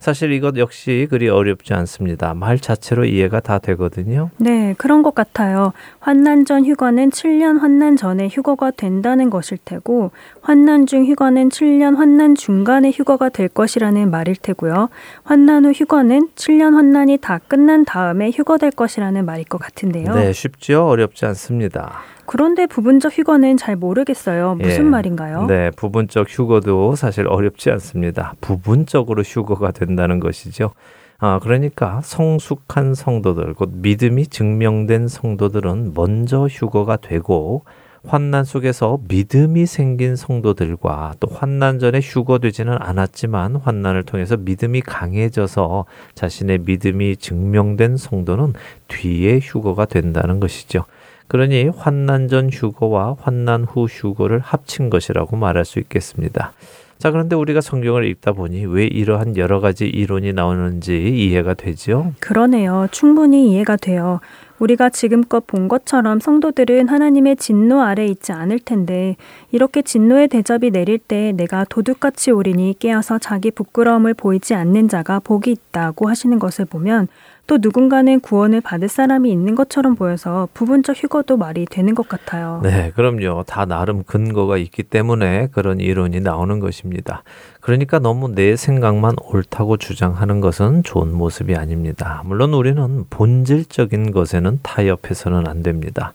사실 이것 역시 그리 어렵지 않습니다. 말 자체로 이해가 다 되거든요. 네, 그런 것 같아요. 환난 전 휴거는 7년 환난 전에 휴거가 된다는 것일 테고, 환난 중 휴거는 7년 환난 중간에 휴거가 될 것이라는 말일 테고요. 환난 후 휴거는 7년 환난이 다 끝난 다음에 휴거될 것이라는 말일 것 같은데요. 네, 쉽죠. 어렵지 않습니다. 그런데 부분적 휴거는 잘 모르겠어요. 무슨 예. 말인가요? 네, 부분적 휴거도 사실 어렵지 않습니다. 부분적으로 휴거가 된다는 것이죠. 아, 그러니까 성숙한 성도들, 곧 믿음이 증명된 성도들은 먼저 휴거가 되고 환난 속에서 믿음이 생긴 성도들과 또 환난 전에 휴거되지는 않았지만 환난을 통해서 믿음이 강해져서 자신의 믿음이 증명된 성도는 뒤에 휴거가 된다는 것이죠. 그러니 환난 전 휴거와 환난 후 휴거를 합친 것이라고 말할 수 있겠습니다. 자, 그런데 우리가 성경을 읽다 보니 왜 이러한 여러 가지 이론이 나오는지 이해가 되죠? 그러네요. 충분히 이해가 돼요. 우리가 지금껏 본 것처럼 성도들은 하나님의 진노 아래 있지 않을 텐데 이렇게 진노의 대접이 내릴 때 내가 도둑같이 오리니 깨어서 자기 부끄러움을 보이지 않는 자가 복이 있다고 하시는 것을 보면 또 누군가는 구원을 받을 사람이 있는 것처럼 보여서 부분적 휴거도 말이 되는 것 같아요. 네, 그럼요. 다 나름 근거가 있기 때문에 그런 이론이 나오는 것입니다. 그러니까 너무 내 생각만 옳다고 주장하는 것은 좋은 모습이 아닙니다. 물론 우리는 본질적인 것에는 타협해서는 안 됩니다.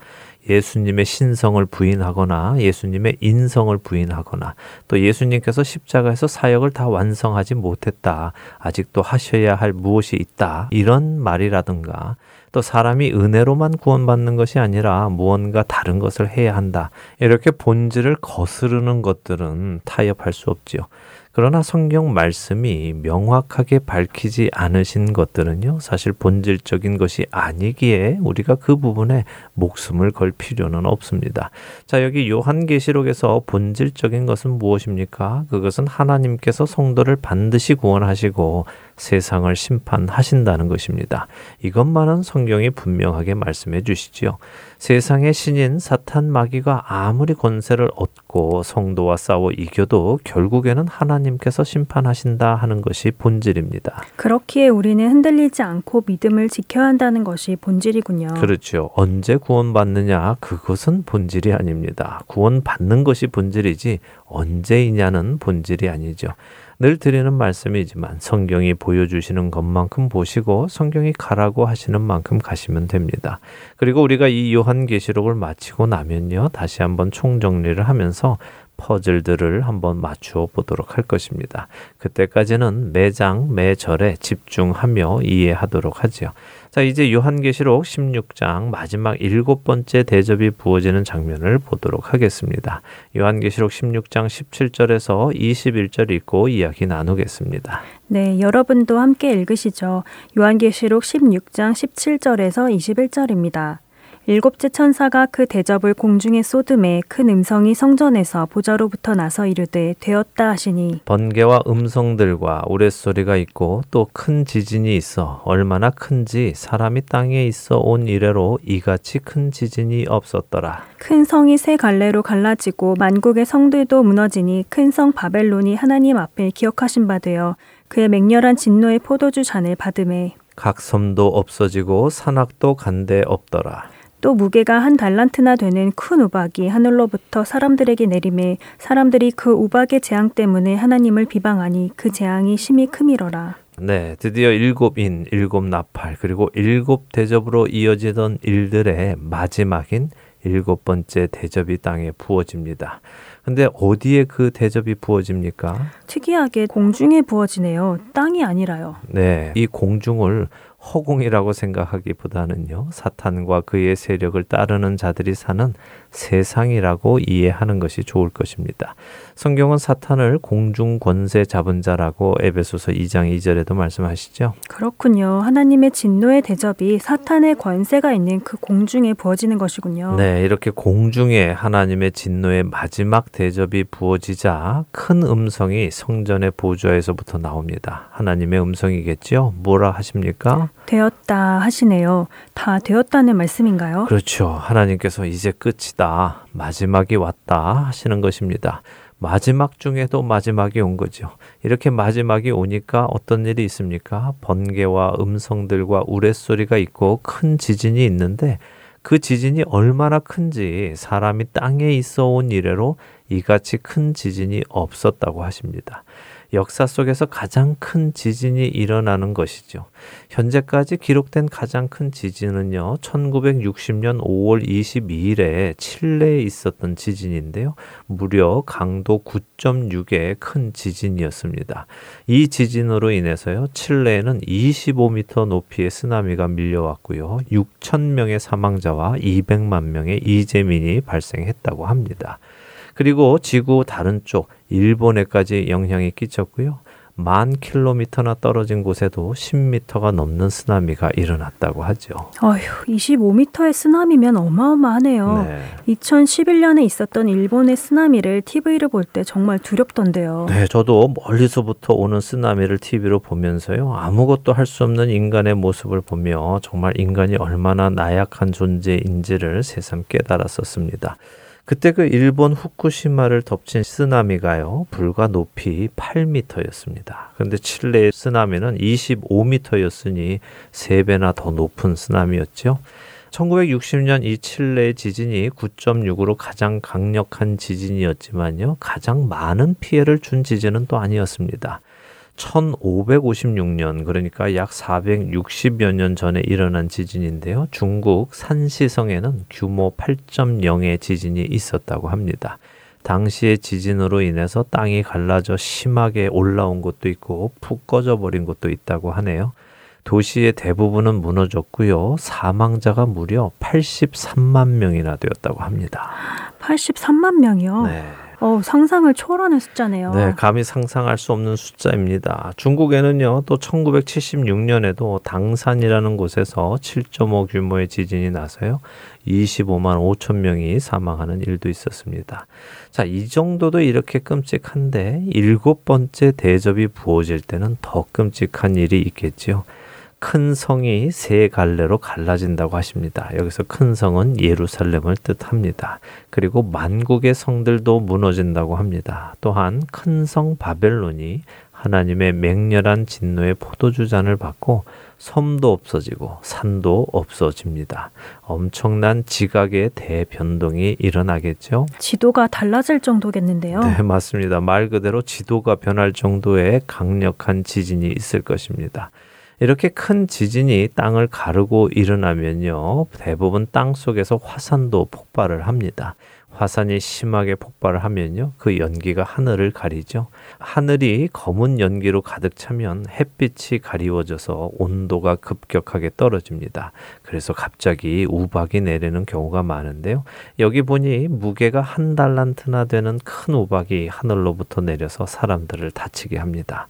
예수님의 신성을 부인하거나 예수님의 인성을 부인하거나 또 예수님께서 십자가에서 사역을 다 완성하지 못했다. 아직도 하셔야 할 무엇이 있다. 이런 말이라든가 또 사람이 은혜로만 구원받는 것이 아니라 무언가 다른 것을 해야 한다. 이렇게 본질을 거스르는 것들은 타협할 수 없지요. 그러나 성경 말씀이 명확하게 밝히지 않으신 것들은요, 사실 본질적인 것이 아니기에 우리가 그 부분에 목숨을 걸 필요는 없습니다. 자, 여기 요한계시록에서 본질적인 것은 무엇입니까? 그것은 하나님께서 성도를 반드시 구원하시고 세상을 심판하신다는 것입니다. 이것만은 성경이 분명하게 말씀해 주시지요. 세상의 신인 사탄 마귀가 아무리 권세를 얻고 성도와 싸워 이겨도 결국에는 하나님께서 심판하신다 하는 것이 본질입니다. 그렇기에 우리는 흔들리지 않고 믿음을 지켜야 한다는 것이 본질이군요. 그렇죠. 언제 구원받느냐 그것은 본질이 아닙니다. 구원받는 것이 본질이지 언제이냐는 본질이 아니죠. 늘 드리는 말씀이지만 성경이 보여주시는 것만큼 보시고 성경이 가라고 하시는 만큼 가시면 됩니다. 그리고 우리가 이 요한계시록을 마치고 나면요. 다시 한번 총정리를 하면서 퍼즐들을 한번 맞추어 보도록 할 것입니다. 그때까지는 매장, 매절에 집중하며 이해하도록 하지요. 자, 이제 요한계시록 16장 마지막 일곱 번째 대접이 부어지는 장면을 보도록 하겠습니다. 요한계시록 16장 17절에서 21절 읽고 이야기 나누겠습니다. 네, 여러분도 함께 읽으시죠. 요한계시록 16장 17절에서 21절입니다. 일곱째 천사가 그 대접을 공중에 쏟음에 큰 음성이 성전에서 보좌로부터 나서 이르되 되었다 하시니 번개와 음성들과 우레소리가 있고 또 큰 지진이 있어 얼마나 큰지 사람이 땅에 있어 온 이래로 이같이 큰 지진이 없었더라. 큰 성이 세 갈래로 갈라지고 만국의 성들도 무너지니 큰 성 바벨론이 하나님 앞에 기억하신 바 되어 그의 맹렬한 진노의 포도주 잔을 받음에 각 섬도 없어지고 산악도 간데 없더라. 또 무게가 한 달란트나 되는 큰 우박이 하늘로부터 사람들에게 내림에 사람들이 그 우박의 재앙 때문에 하나님을 비방하니 그 재앙이 심히 크미러라. 네, 드디어 일곱 인, 일곱 나팔, 그리고 일곱 대접으로 이어지던 일들의 마지막인 일곱 번째 대접이 땅에 부어집니다. 근데 어디에 그 대접이 부어집니까? 특이하게 공중에 부어지네요. 땅이 아니라요. 네, 이 공중을 허공이라고 생각하기보다는요, 사탄과 그의 세력을 따르는 자들이 사는 세상이라고 이해하는 것이 좋을 것입니다. 성경은 사탄을 공중 권세 잡은 자라고 에베소서 2장 2절에도 말씀하시죠. 그렇군요. 하나님의 진노의 대접이 사탄의 권세가 있는 그 공중에 부어지는 것이군요. 네, 이렇게 공중에 하나님의 진노의 마지막 대접이 부어지자 큰 음성이 성전의 보좌에서부터 나옵니다. 하나님의 음성이겠죠. 뭐라 하십니까? 되었다 하시네요. 다 되었다는 말씀인가요? 그렇죠. 하나님께서 이제 끝이다. 마지막이 왔다 하시는 것입니다. 마지막 중에도 마지막이 온 거죠. 이렇게 마지막이 오니까 어떤 일이 있습니까? 번개와 음성들과 우레소리가 있고 큰 지진이 있는데 그 지진이 얼마나 큰지 사람이 땅에 있어 온 이래로 이같이 큰 지진이 없었다고 하십니다. 역사 속에서 가장 큰 지진이 일어나는 것이죠. 현재까지 기록된 가장 큰 지진은요, 1960년 5월 22일에 칠레에 있었던 지진인데요. 무려 강도 9.6의 큰 지진이었습니다. 이 지진으로 인해서요, 칠레에는 25m 높이의 쓰나미가 밀려왔고요. 6천 명의 사망자와 200만 명의 이재민이 발생했다고 합니다. 그리고 지구 다른 쪽 일본에까지 영향이 끼쳤고요. 만 킬로미터나 떨어진 곳에도 10미터가 넘는 쓰나미가 일어났다고 하죠. 어휴, 25미터의 쓰나미면 어마어마하네요. 네. 2011년에 있었던 일본의 쓰나미를 TV를 볼 때 정말 두렵던데요. 네, 저도 멀리서부터 오는 쓰나미를 TV로 보면서요. 아무것도 할 수 없는 인간의 모습을 보며 정말 인간이 얼마나 나약한 존재인지를 새삼 깨달았었습니다. 그때 그 일본 후쿠시마를 덮친 쓰나미가요, 불과 높이 8미터였습니다. 그런데 칠레의 쓰나미는 25미터였으니 3배나 더 높은 쓰나미였죠. 1960년 이 칠레의 지진이 9.6으로 가장 강력한 지진이었지만요, 가장 많은 피해를 준 지진은 또 아니었습니다. 1556년 그러니까 약 460여 년 전에 일어난 지진인데요. 중국 산시성에는 규모 8.0의 지진이 있었다고 합니다. 당시의 지진으로 인해서 땅이 갈라져 심하게 올라온 곳도 있고 푹 꺼져 버린 곳도 있다고 하네요. 도시의 대부분은 무너졌고요. 사망자가 무려 83만 명이나 되었다고 합니다. 83만 명이요? 네. 어, 상상을 초월하는 숫자네요. 네, 감히 상상할 수 없는 숫자입니다. 중국에는요, 또 1976년에도 당산이라는 곳에서 7.5 규모의 지진이 나서요, 25만 5천 명이 사망하는 일도 있었습니다. 자, 이 정도도 이렇게 끔찍한데, 일곱 번째 대접이 부어질 때는 더 끔찍한 일이 있겠지요. 큰 성이 세 갈래로 갈라진다고 하십니다. 여기서 큰 성은 예루살렘을 뜻합니다. 그리고 만국의 성들도 무너진다고 합니다. 또한 큰 성 바벨론이 하나님의 맹렬한 진노의 포도주 잔을 받고 섬도 없어지고 산도 없어집니다. 엄청난 지각의 대변동이 일어나겠죠. 지도가 달라질 정도겠는데요. 네, 맞습니다. 말 그대로 지도가 변할 정도의 강력한 지진이 있을 것입니다. 이렇게 큰 지진이 땅을 가르고 일어나면요. 대부분 땅 속에서 화산도 폭발을 합니다. 화산이 심하게 폭발을 하면요. 그 연기가 하늘을 가리죠. 하늘이 검은 연기로 가득 차면 햇빛이 가리워져서 온도가 급격하게 떨어집니다. 그래서 갑자기 우박이 내리는 경우가 많은데요. 여기 보니 무게가 한 달란트나 되는 큰 우박이 하늘로부터 내려서 사람들을 다치게 합니다.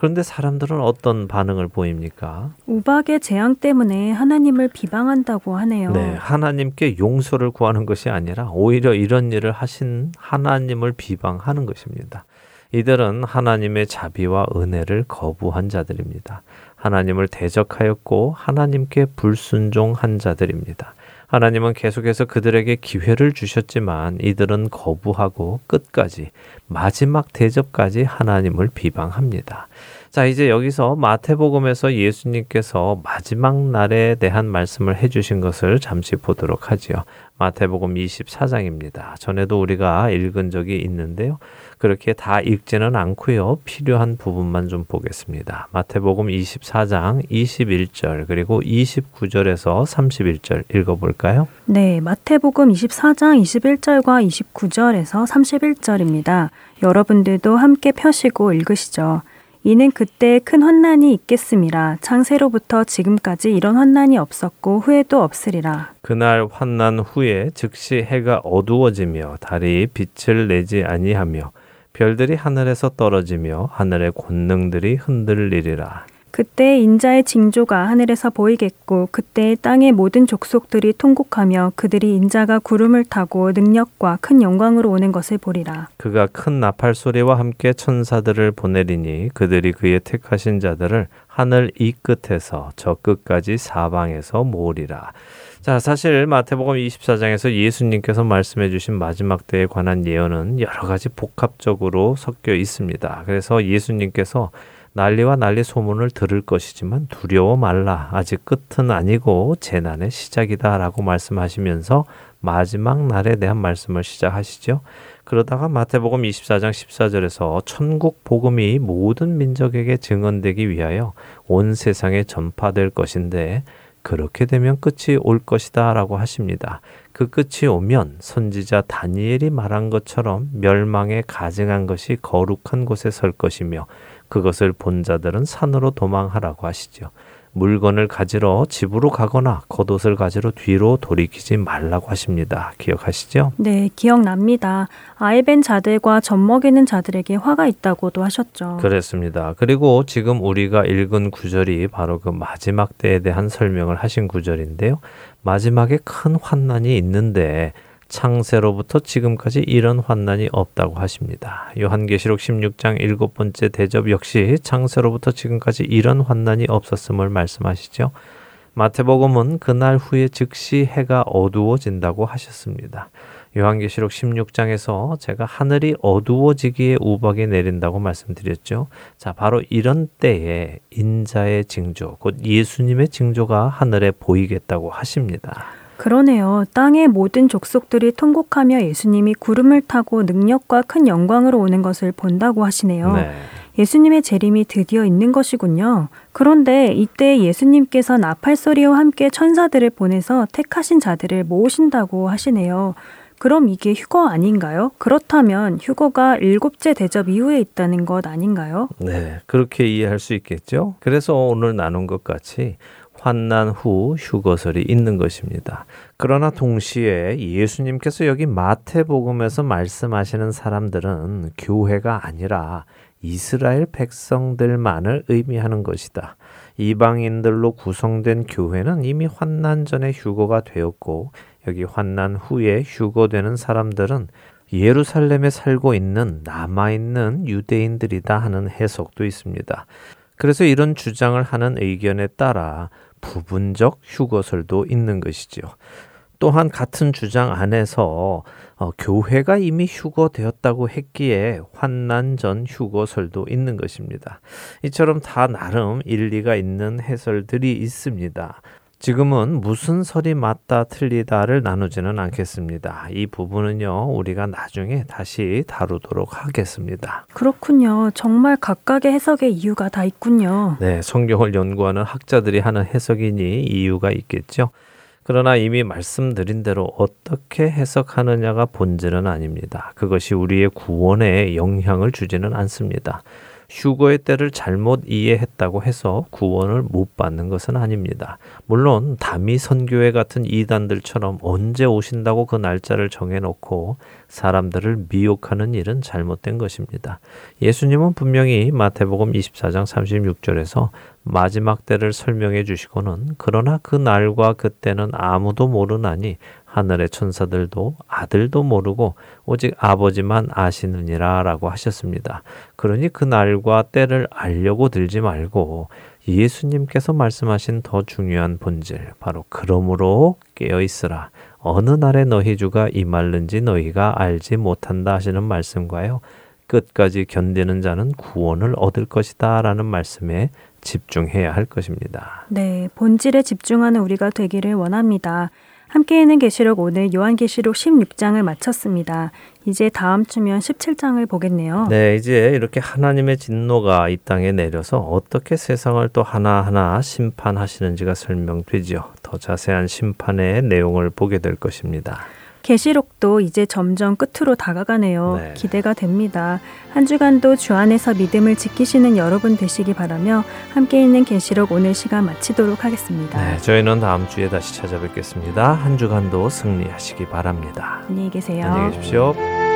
그런데 사람들은 어떤 반응을 보입니까? 우박의 재앙 때문에 하나님을 비방한다고 하네요. 네, 하나님께 용서를 구하는 것이 아니라 오히려 이런 일을 하신 하나님을 비방하는 것입니다. 이들은 하나님의 자비와 은혜를 거부한 자들입니다. 하나님을 대적하였고 하나님께 불순종한 자들입니다. 하나님은 계속해서 그들에게 기회를 주셨지만 이들은 거부하고 끝까지 마지막 대접까지 하나님을 비방합니다. 자, 이제 여기서 마태복음에서 예수님께서 마지막 날에 대한 말씀을 해 주신 것을 잠시 보도록 하지요. 마태복음 24장입니다. 전에도 우리가 읽은 적이 있는데요. 그렇게 다 읽지는 않고요. 필요한 부분만 좀 보겠습니다. 마태복음 24장 21절 그리고 29절에서 31절 읽어볼까요? 네, 마태복음 24장 21절과 29절에서 31절입니다. 여러분들도 함께 펴시고 읽으시죠. 이는 그때 큰 환난이 있겠음이라 창세로부터 지금까지 이런 환난이 없었고 후에도 없으리라. 그날 환난 후에 즉시 해가 어두워지며 달이 빛을 내지 아니하며 별들이 하늘에서 떨어지며 하늘의 권능들이 흔들리리라. 그때 인자의 징조가 하늘에서 보이겠고 그때 땅의 모든 족속들이 통곡하며 그들이 인자가 구름을 타고 능력과 큰 영광으로 오는 것을 보리라. 그가 큰 나팔 소리와 함께 천사들을 보내리니 그들이 그의 택하신 자들을 하늘 이 끝에서 저 끝까지 사방에서 모으리라. 자, 사실 마태복음 24장에서 예수님께서 말씀해 주신 마지막 때에 관한 예언은 여러 가지 복합적으로 섞여 있습니다. 그래서 예수님께서 난리와 난리 소문을 들을 것이지만 두려워 말라. 아직 끝은 아니고 재난의 시작이다. 라고 말씀하시면서 마지막 날에 대한 말씀을 시작하시죠. 그러다가 마태복음 24장 14절에서 천국 복음이 모든 민족에게 증언되기 위하여 온 세상에 전파될 것인데 그렇게 되면 끝이 올 것이다 라고 하십니다. 그 끝이 오면 선지자 다니엘이 말한 것처럼 멸망에 가증한 것이 거룩한 곳에 설 것이며 그것을 본 자들은 산으로 도망하라고 하시죠. 물건을 가지러 집으로 가거나 겉옷을 가지러 뒤로 돌이키지 말라고 하십니다. 기억하시죠? 네, 기억납니다. 아이벤 자들과 젖먹이는 자들에게 화가 있다고도 하셨죠. 그렇습니다. 그리고 지금 우리가 읽은 구절이 바로 그 마지막 때에 대한 설명을 하신 구절인데요. 마지막에 큰 환난이 있는데 창세로부터 지금까지 이런 환난이 없다고 하십니다. 요한계시록 16장 일곱 번째 대접 역시 창세로부터 지금까지 이런 환난이 없었음을 말씀하시죠. 마태복음은 그날 후에 즉시 해가 어두워진다고 하셨습니다. 요한계시록 16장에서 제가 하늘이 어두워지기에 우박이 내린다고 말씀드렸죠. 자, 바로 이런 때에 인자의 징조, 곧 예수님의 징조가 하늘에 보이겠다고 하십니다. 그러네요. 땅의 모든 족속들이 통곡하며 예수님이 구름을 타고 능력과 큰 영광으로 오는 것을 본다고 하시네요. 네. 예수님의 재림이 드디어 있는 것이군요. 그런데 이때 예수님께서 나팔 소리와 함께 천사들을 보내서 택하신 자들을 모으신다고 하시네요. 그럼 이게 휴거 아닌가요? 그렇다면 휴거가 일곱째 대접 이후에 있다는 것 아닌가요? 네, 그렇게 이해할 수 있겠죠. 그래서 오늘 나눈 것 같이 환난 후 휴거설이 있는 것입니다. 그러나 동시에 예수님께서 여기 마태복음에서 말씀하시는 사람들은 교회가 아니라 이스라엘 백성들만을 의미하는 것이다. 이방인들로 구성된 교회는 이미 환난 전에 휴거가 되었고 여기 환난 후에 휴거되는 사람들은 예루살렘에 살고 있는 남아있는 유대인들이다 하는 해석도 있습니다. 그래서 이런 주장을 하는 의견에 따라 부분적 휴거설도 있는 것이지요. 또한 같은 주장 안에서 어, 교회가 이미 휴거되었다고 했기에 환난 전 휴거설도 있는 것입니다. 이처럼 다 나름 일리가 있는 해설들이 있습니다. 지금은 무슨 설이 맞다 틀리다를 나누지는 않겠습니다. 이 부분은요, 우리가 나중에 다시 다루도록 하겠습니다. 그렇군요. 정말 각각의 해석의 이유가 다 있군요. 네, 성경을 연구하는 학자들이 하는 해석이니 이유가 있겠죠. 그러나 이미 말씀드린 대로 어떻게 해석하느냐가 본질은 아닙니다. 그것이 우리의 구원에 영향을 주지는 않습니다. 휴거의 때를 잘못 이해했다고 해서 구원을 못 받는 것은 아닙니다. 물론 담이 선교회 같은 이단들처럼 언제 오신다고 그 날짜를 정해놓고 사람들을 미혹하는 일은 잘못된 것입니다. 예수님은 분명히 마태복음 24장 36절에서 마지막 때를 설명해 주시고는 그러나 그 날과 그때는 아무도 모르나니 하늘의 천사들도 아들도 모르고 오직 아버지만 아시느니라 라고 하셨습니다. 그러니 그 날과 때를 알려고 들지 말고 예수님께서 말씀하신 더 중요한 본질, 바로 그러므로 깨어 있으라. 어느 날에 너희 주가 임할는지 너희가 알지 못한다 하시는 말씀과요. 끝까지 견디는 자는 구원을 얻을 것이다 라는 말씀에 집중해야 할 것입니다. 네, 본질에 집중하는 우리가 되기를 원합니다. 함께 있는 계시록 오늘 요한계시록 16장을 마쳤습니다. 이제 다음 주면 17장을 보겠네요. 네, 이제 이렇게 하나님의 진노가 이 땅에 내려서 어떻게 세상을 또 하나하나 심판하시는지가 설명되지요. 더 자세한 심판의 내용을 보게 될 것입니다. 계시록도 이제 점점 끝으로 다가가네요. 네. 기대가 됩니다. 한 주간도 주 안에서 믿음을 지키시는 여러분 되시기 바라며 함께 있는 계시록 오늘 시간 마치도록 하겠습니다. 네, 저희는 다음 주에 다시 찾아뵙겠습니다. 한 주간도 승리하시기 바랍니다. 안녕히 계세요. 안녕히 계십시오.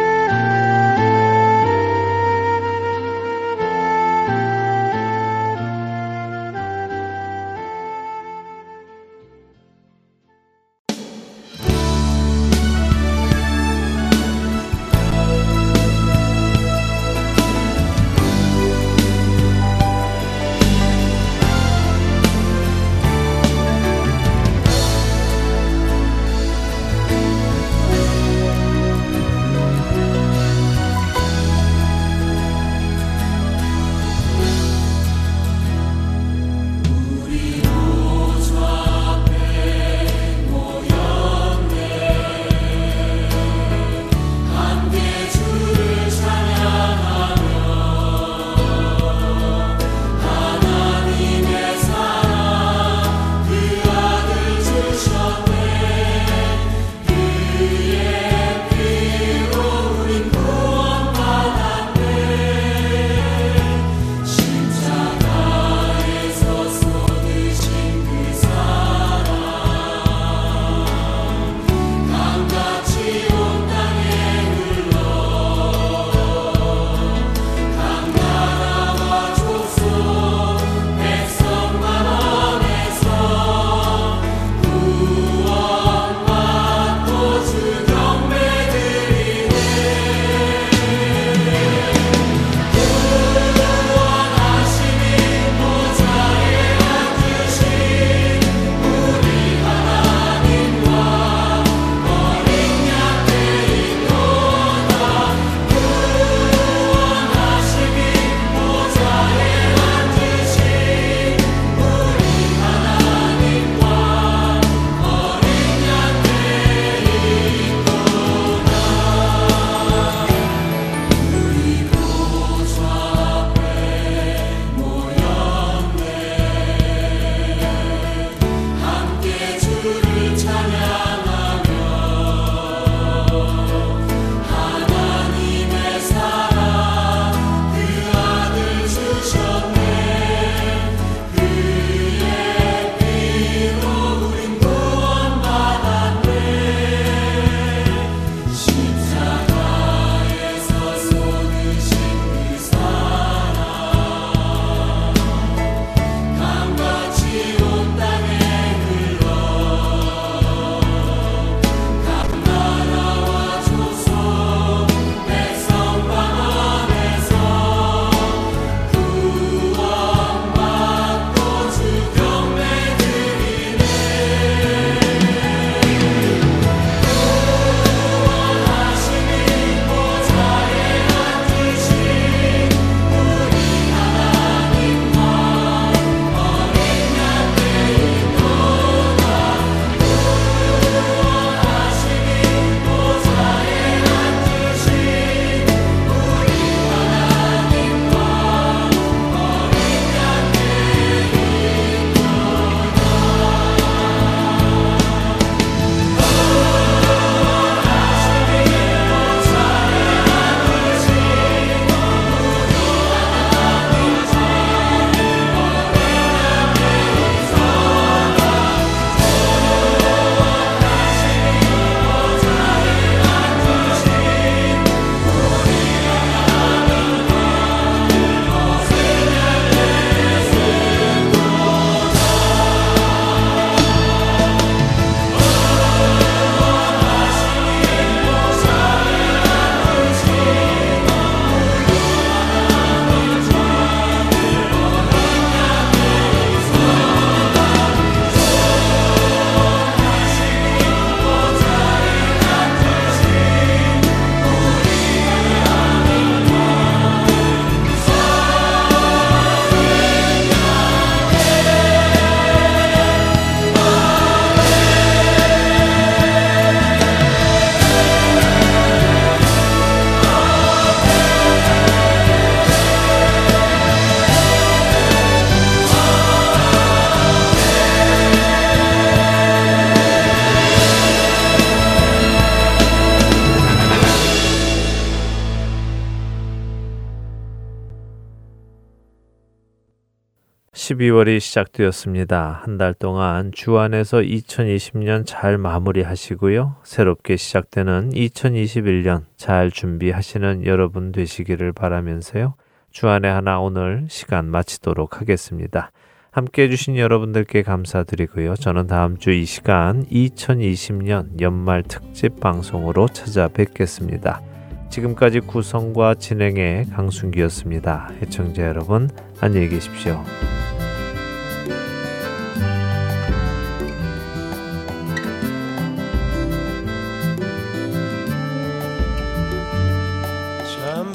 12월이 시작되었습니다. 한 달 동안 주 안에서 2020년 잘 마무리하시고요. 새롭게 시작되는 2021년 잘 준비하시는 여러분 되시기를 바라면서요. 주안의 하나 오늘 시간 마치도록 하겠습니다. 함께 해주신 여러분들께 감사드리고요. 저는 다음 주 이 시간 2020년 연말 특집 방송으로 찾아뵙겠습니다. 지금까지 구성과 진행의 강순기였습니다. 해청자 여러분, 안녕히 계십시오.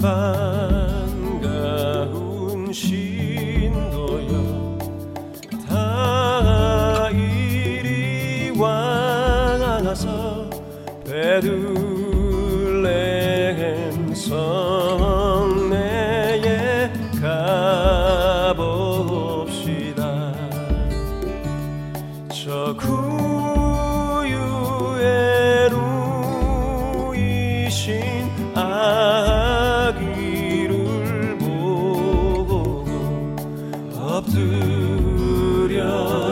반가운 신도여 성내에 가봅시다. 저 구유에 누이신 아기를 보고 엎드려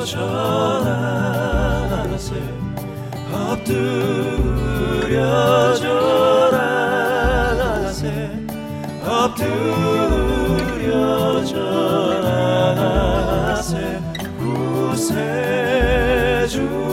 절하세. 엎드려 절 엎드려 절하세 구세주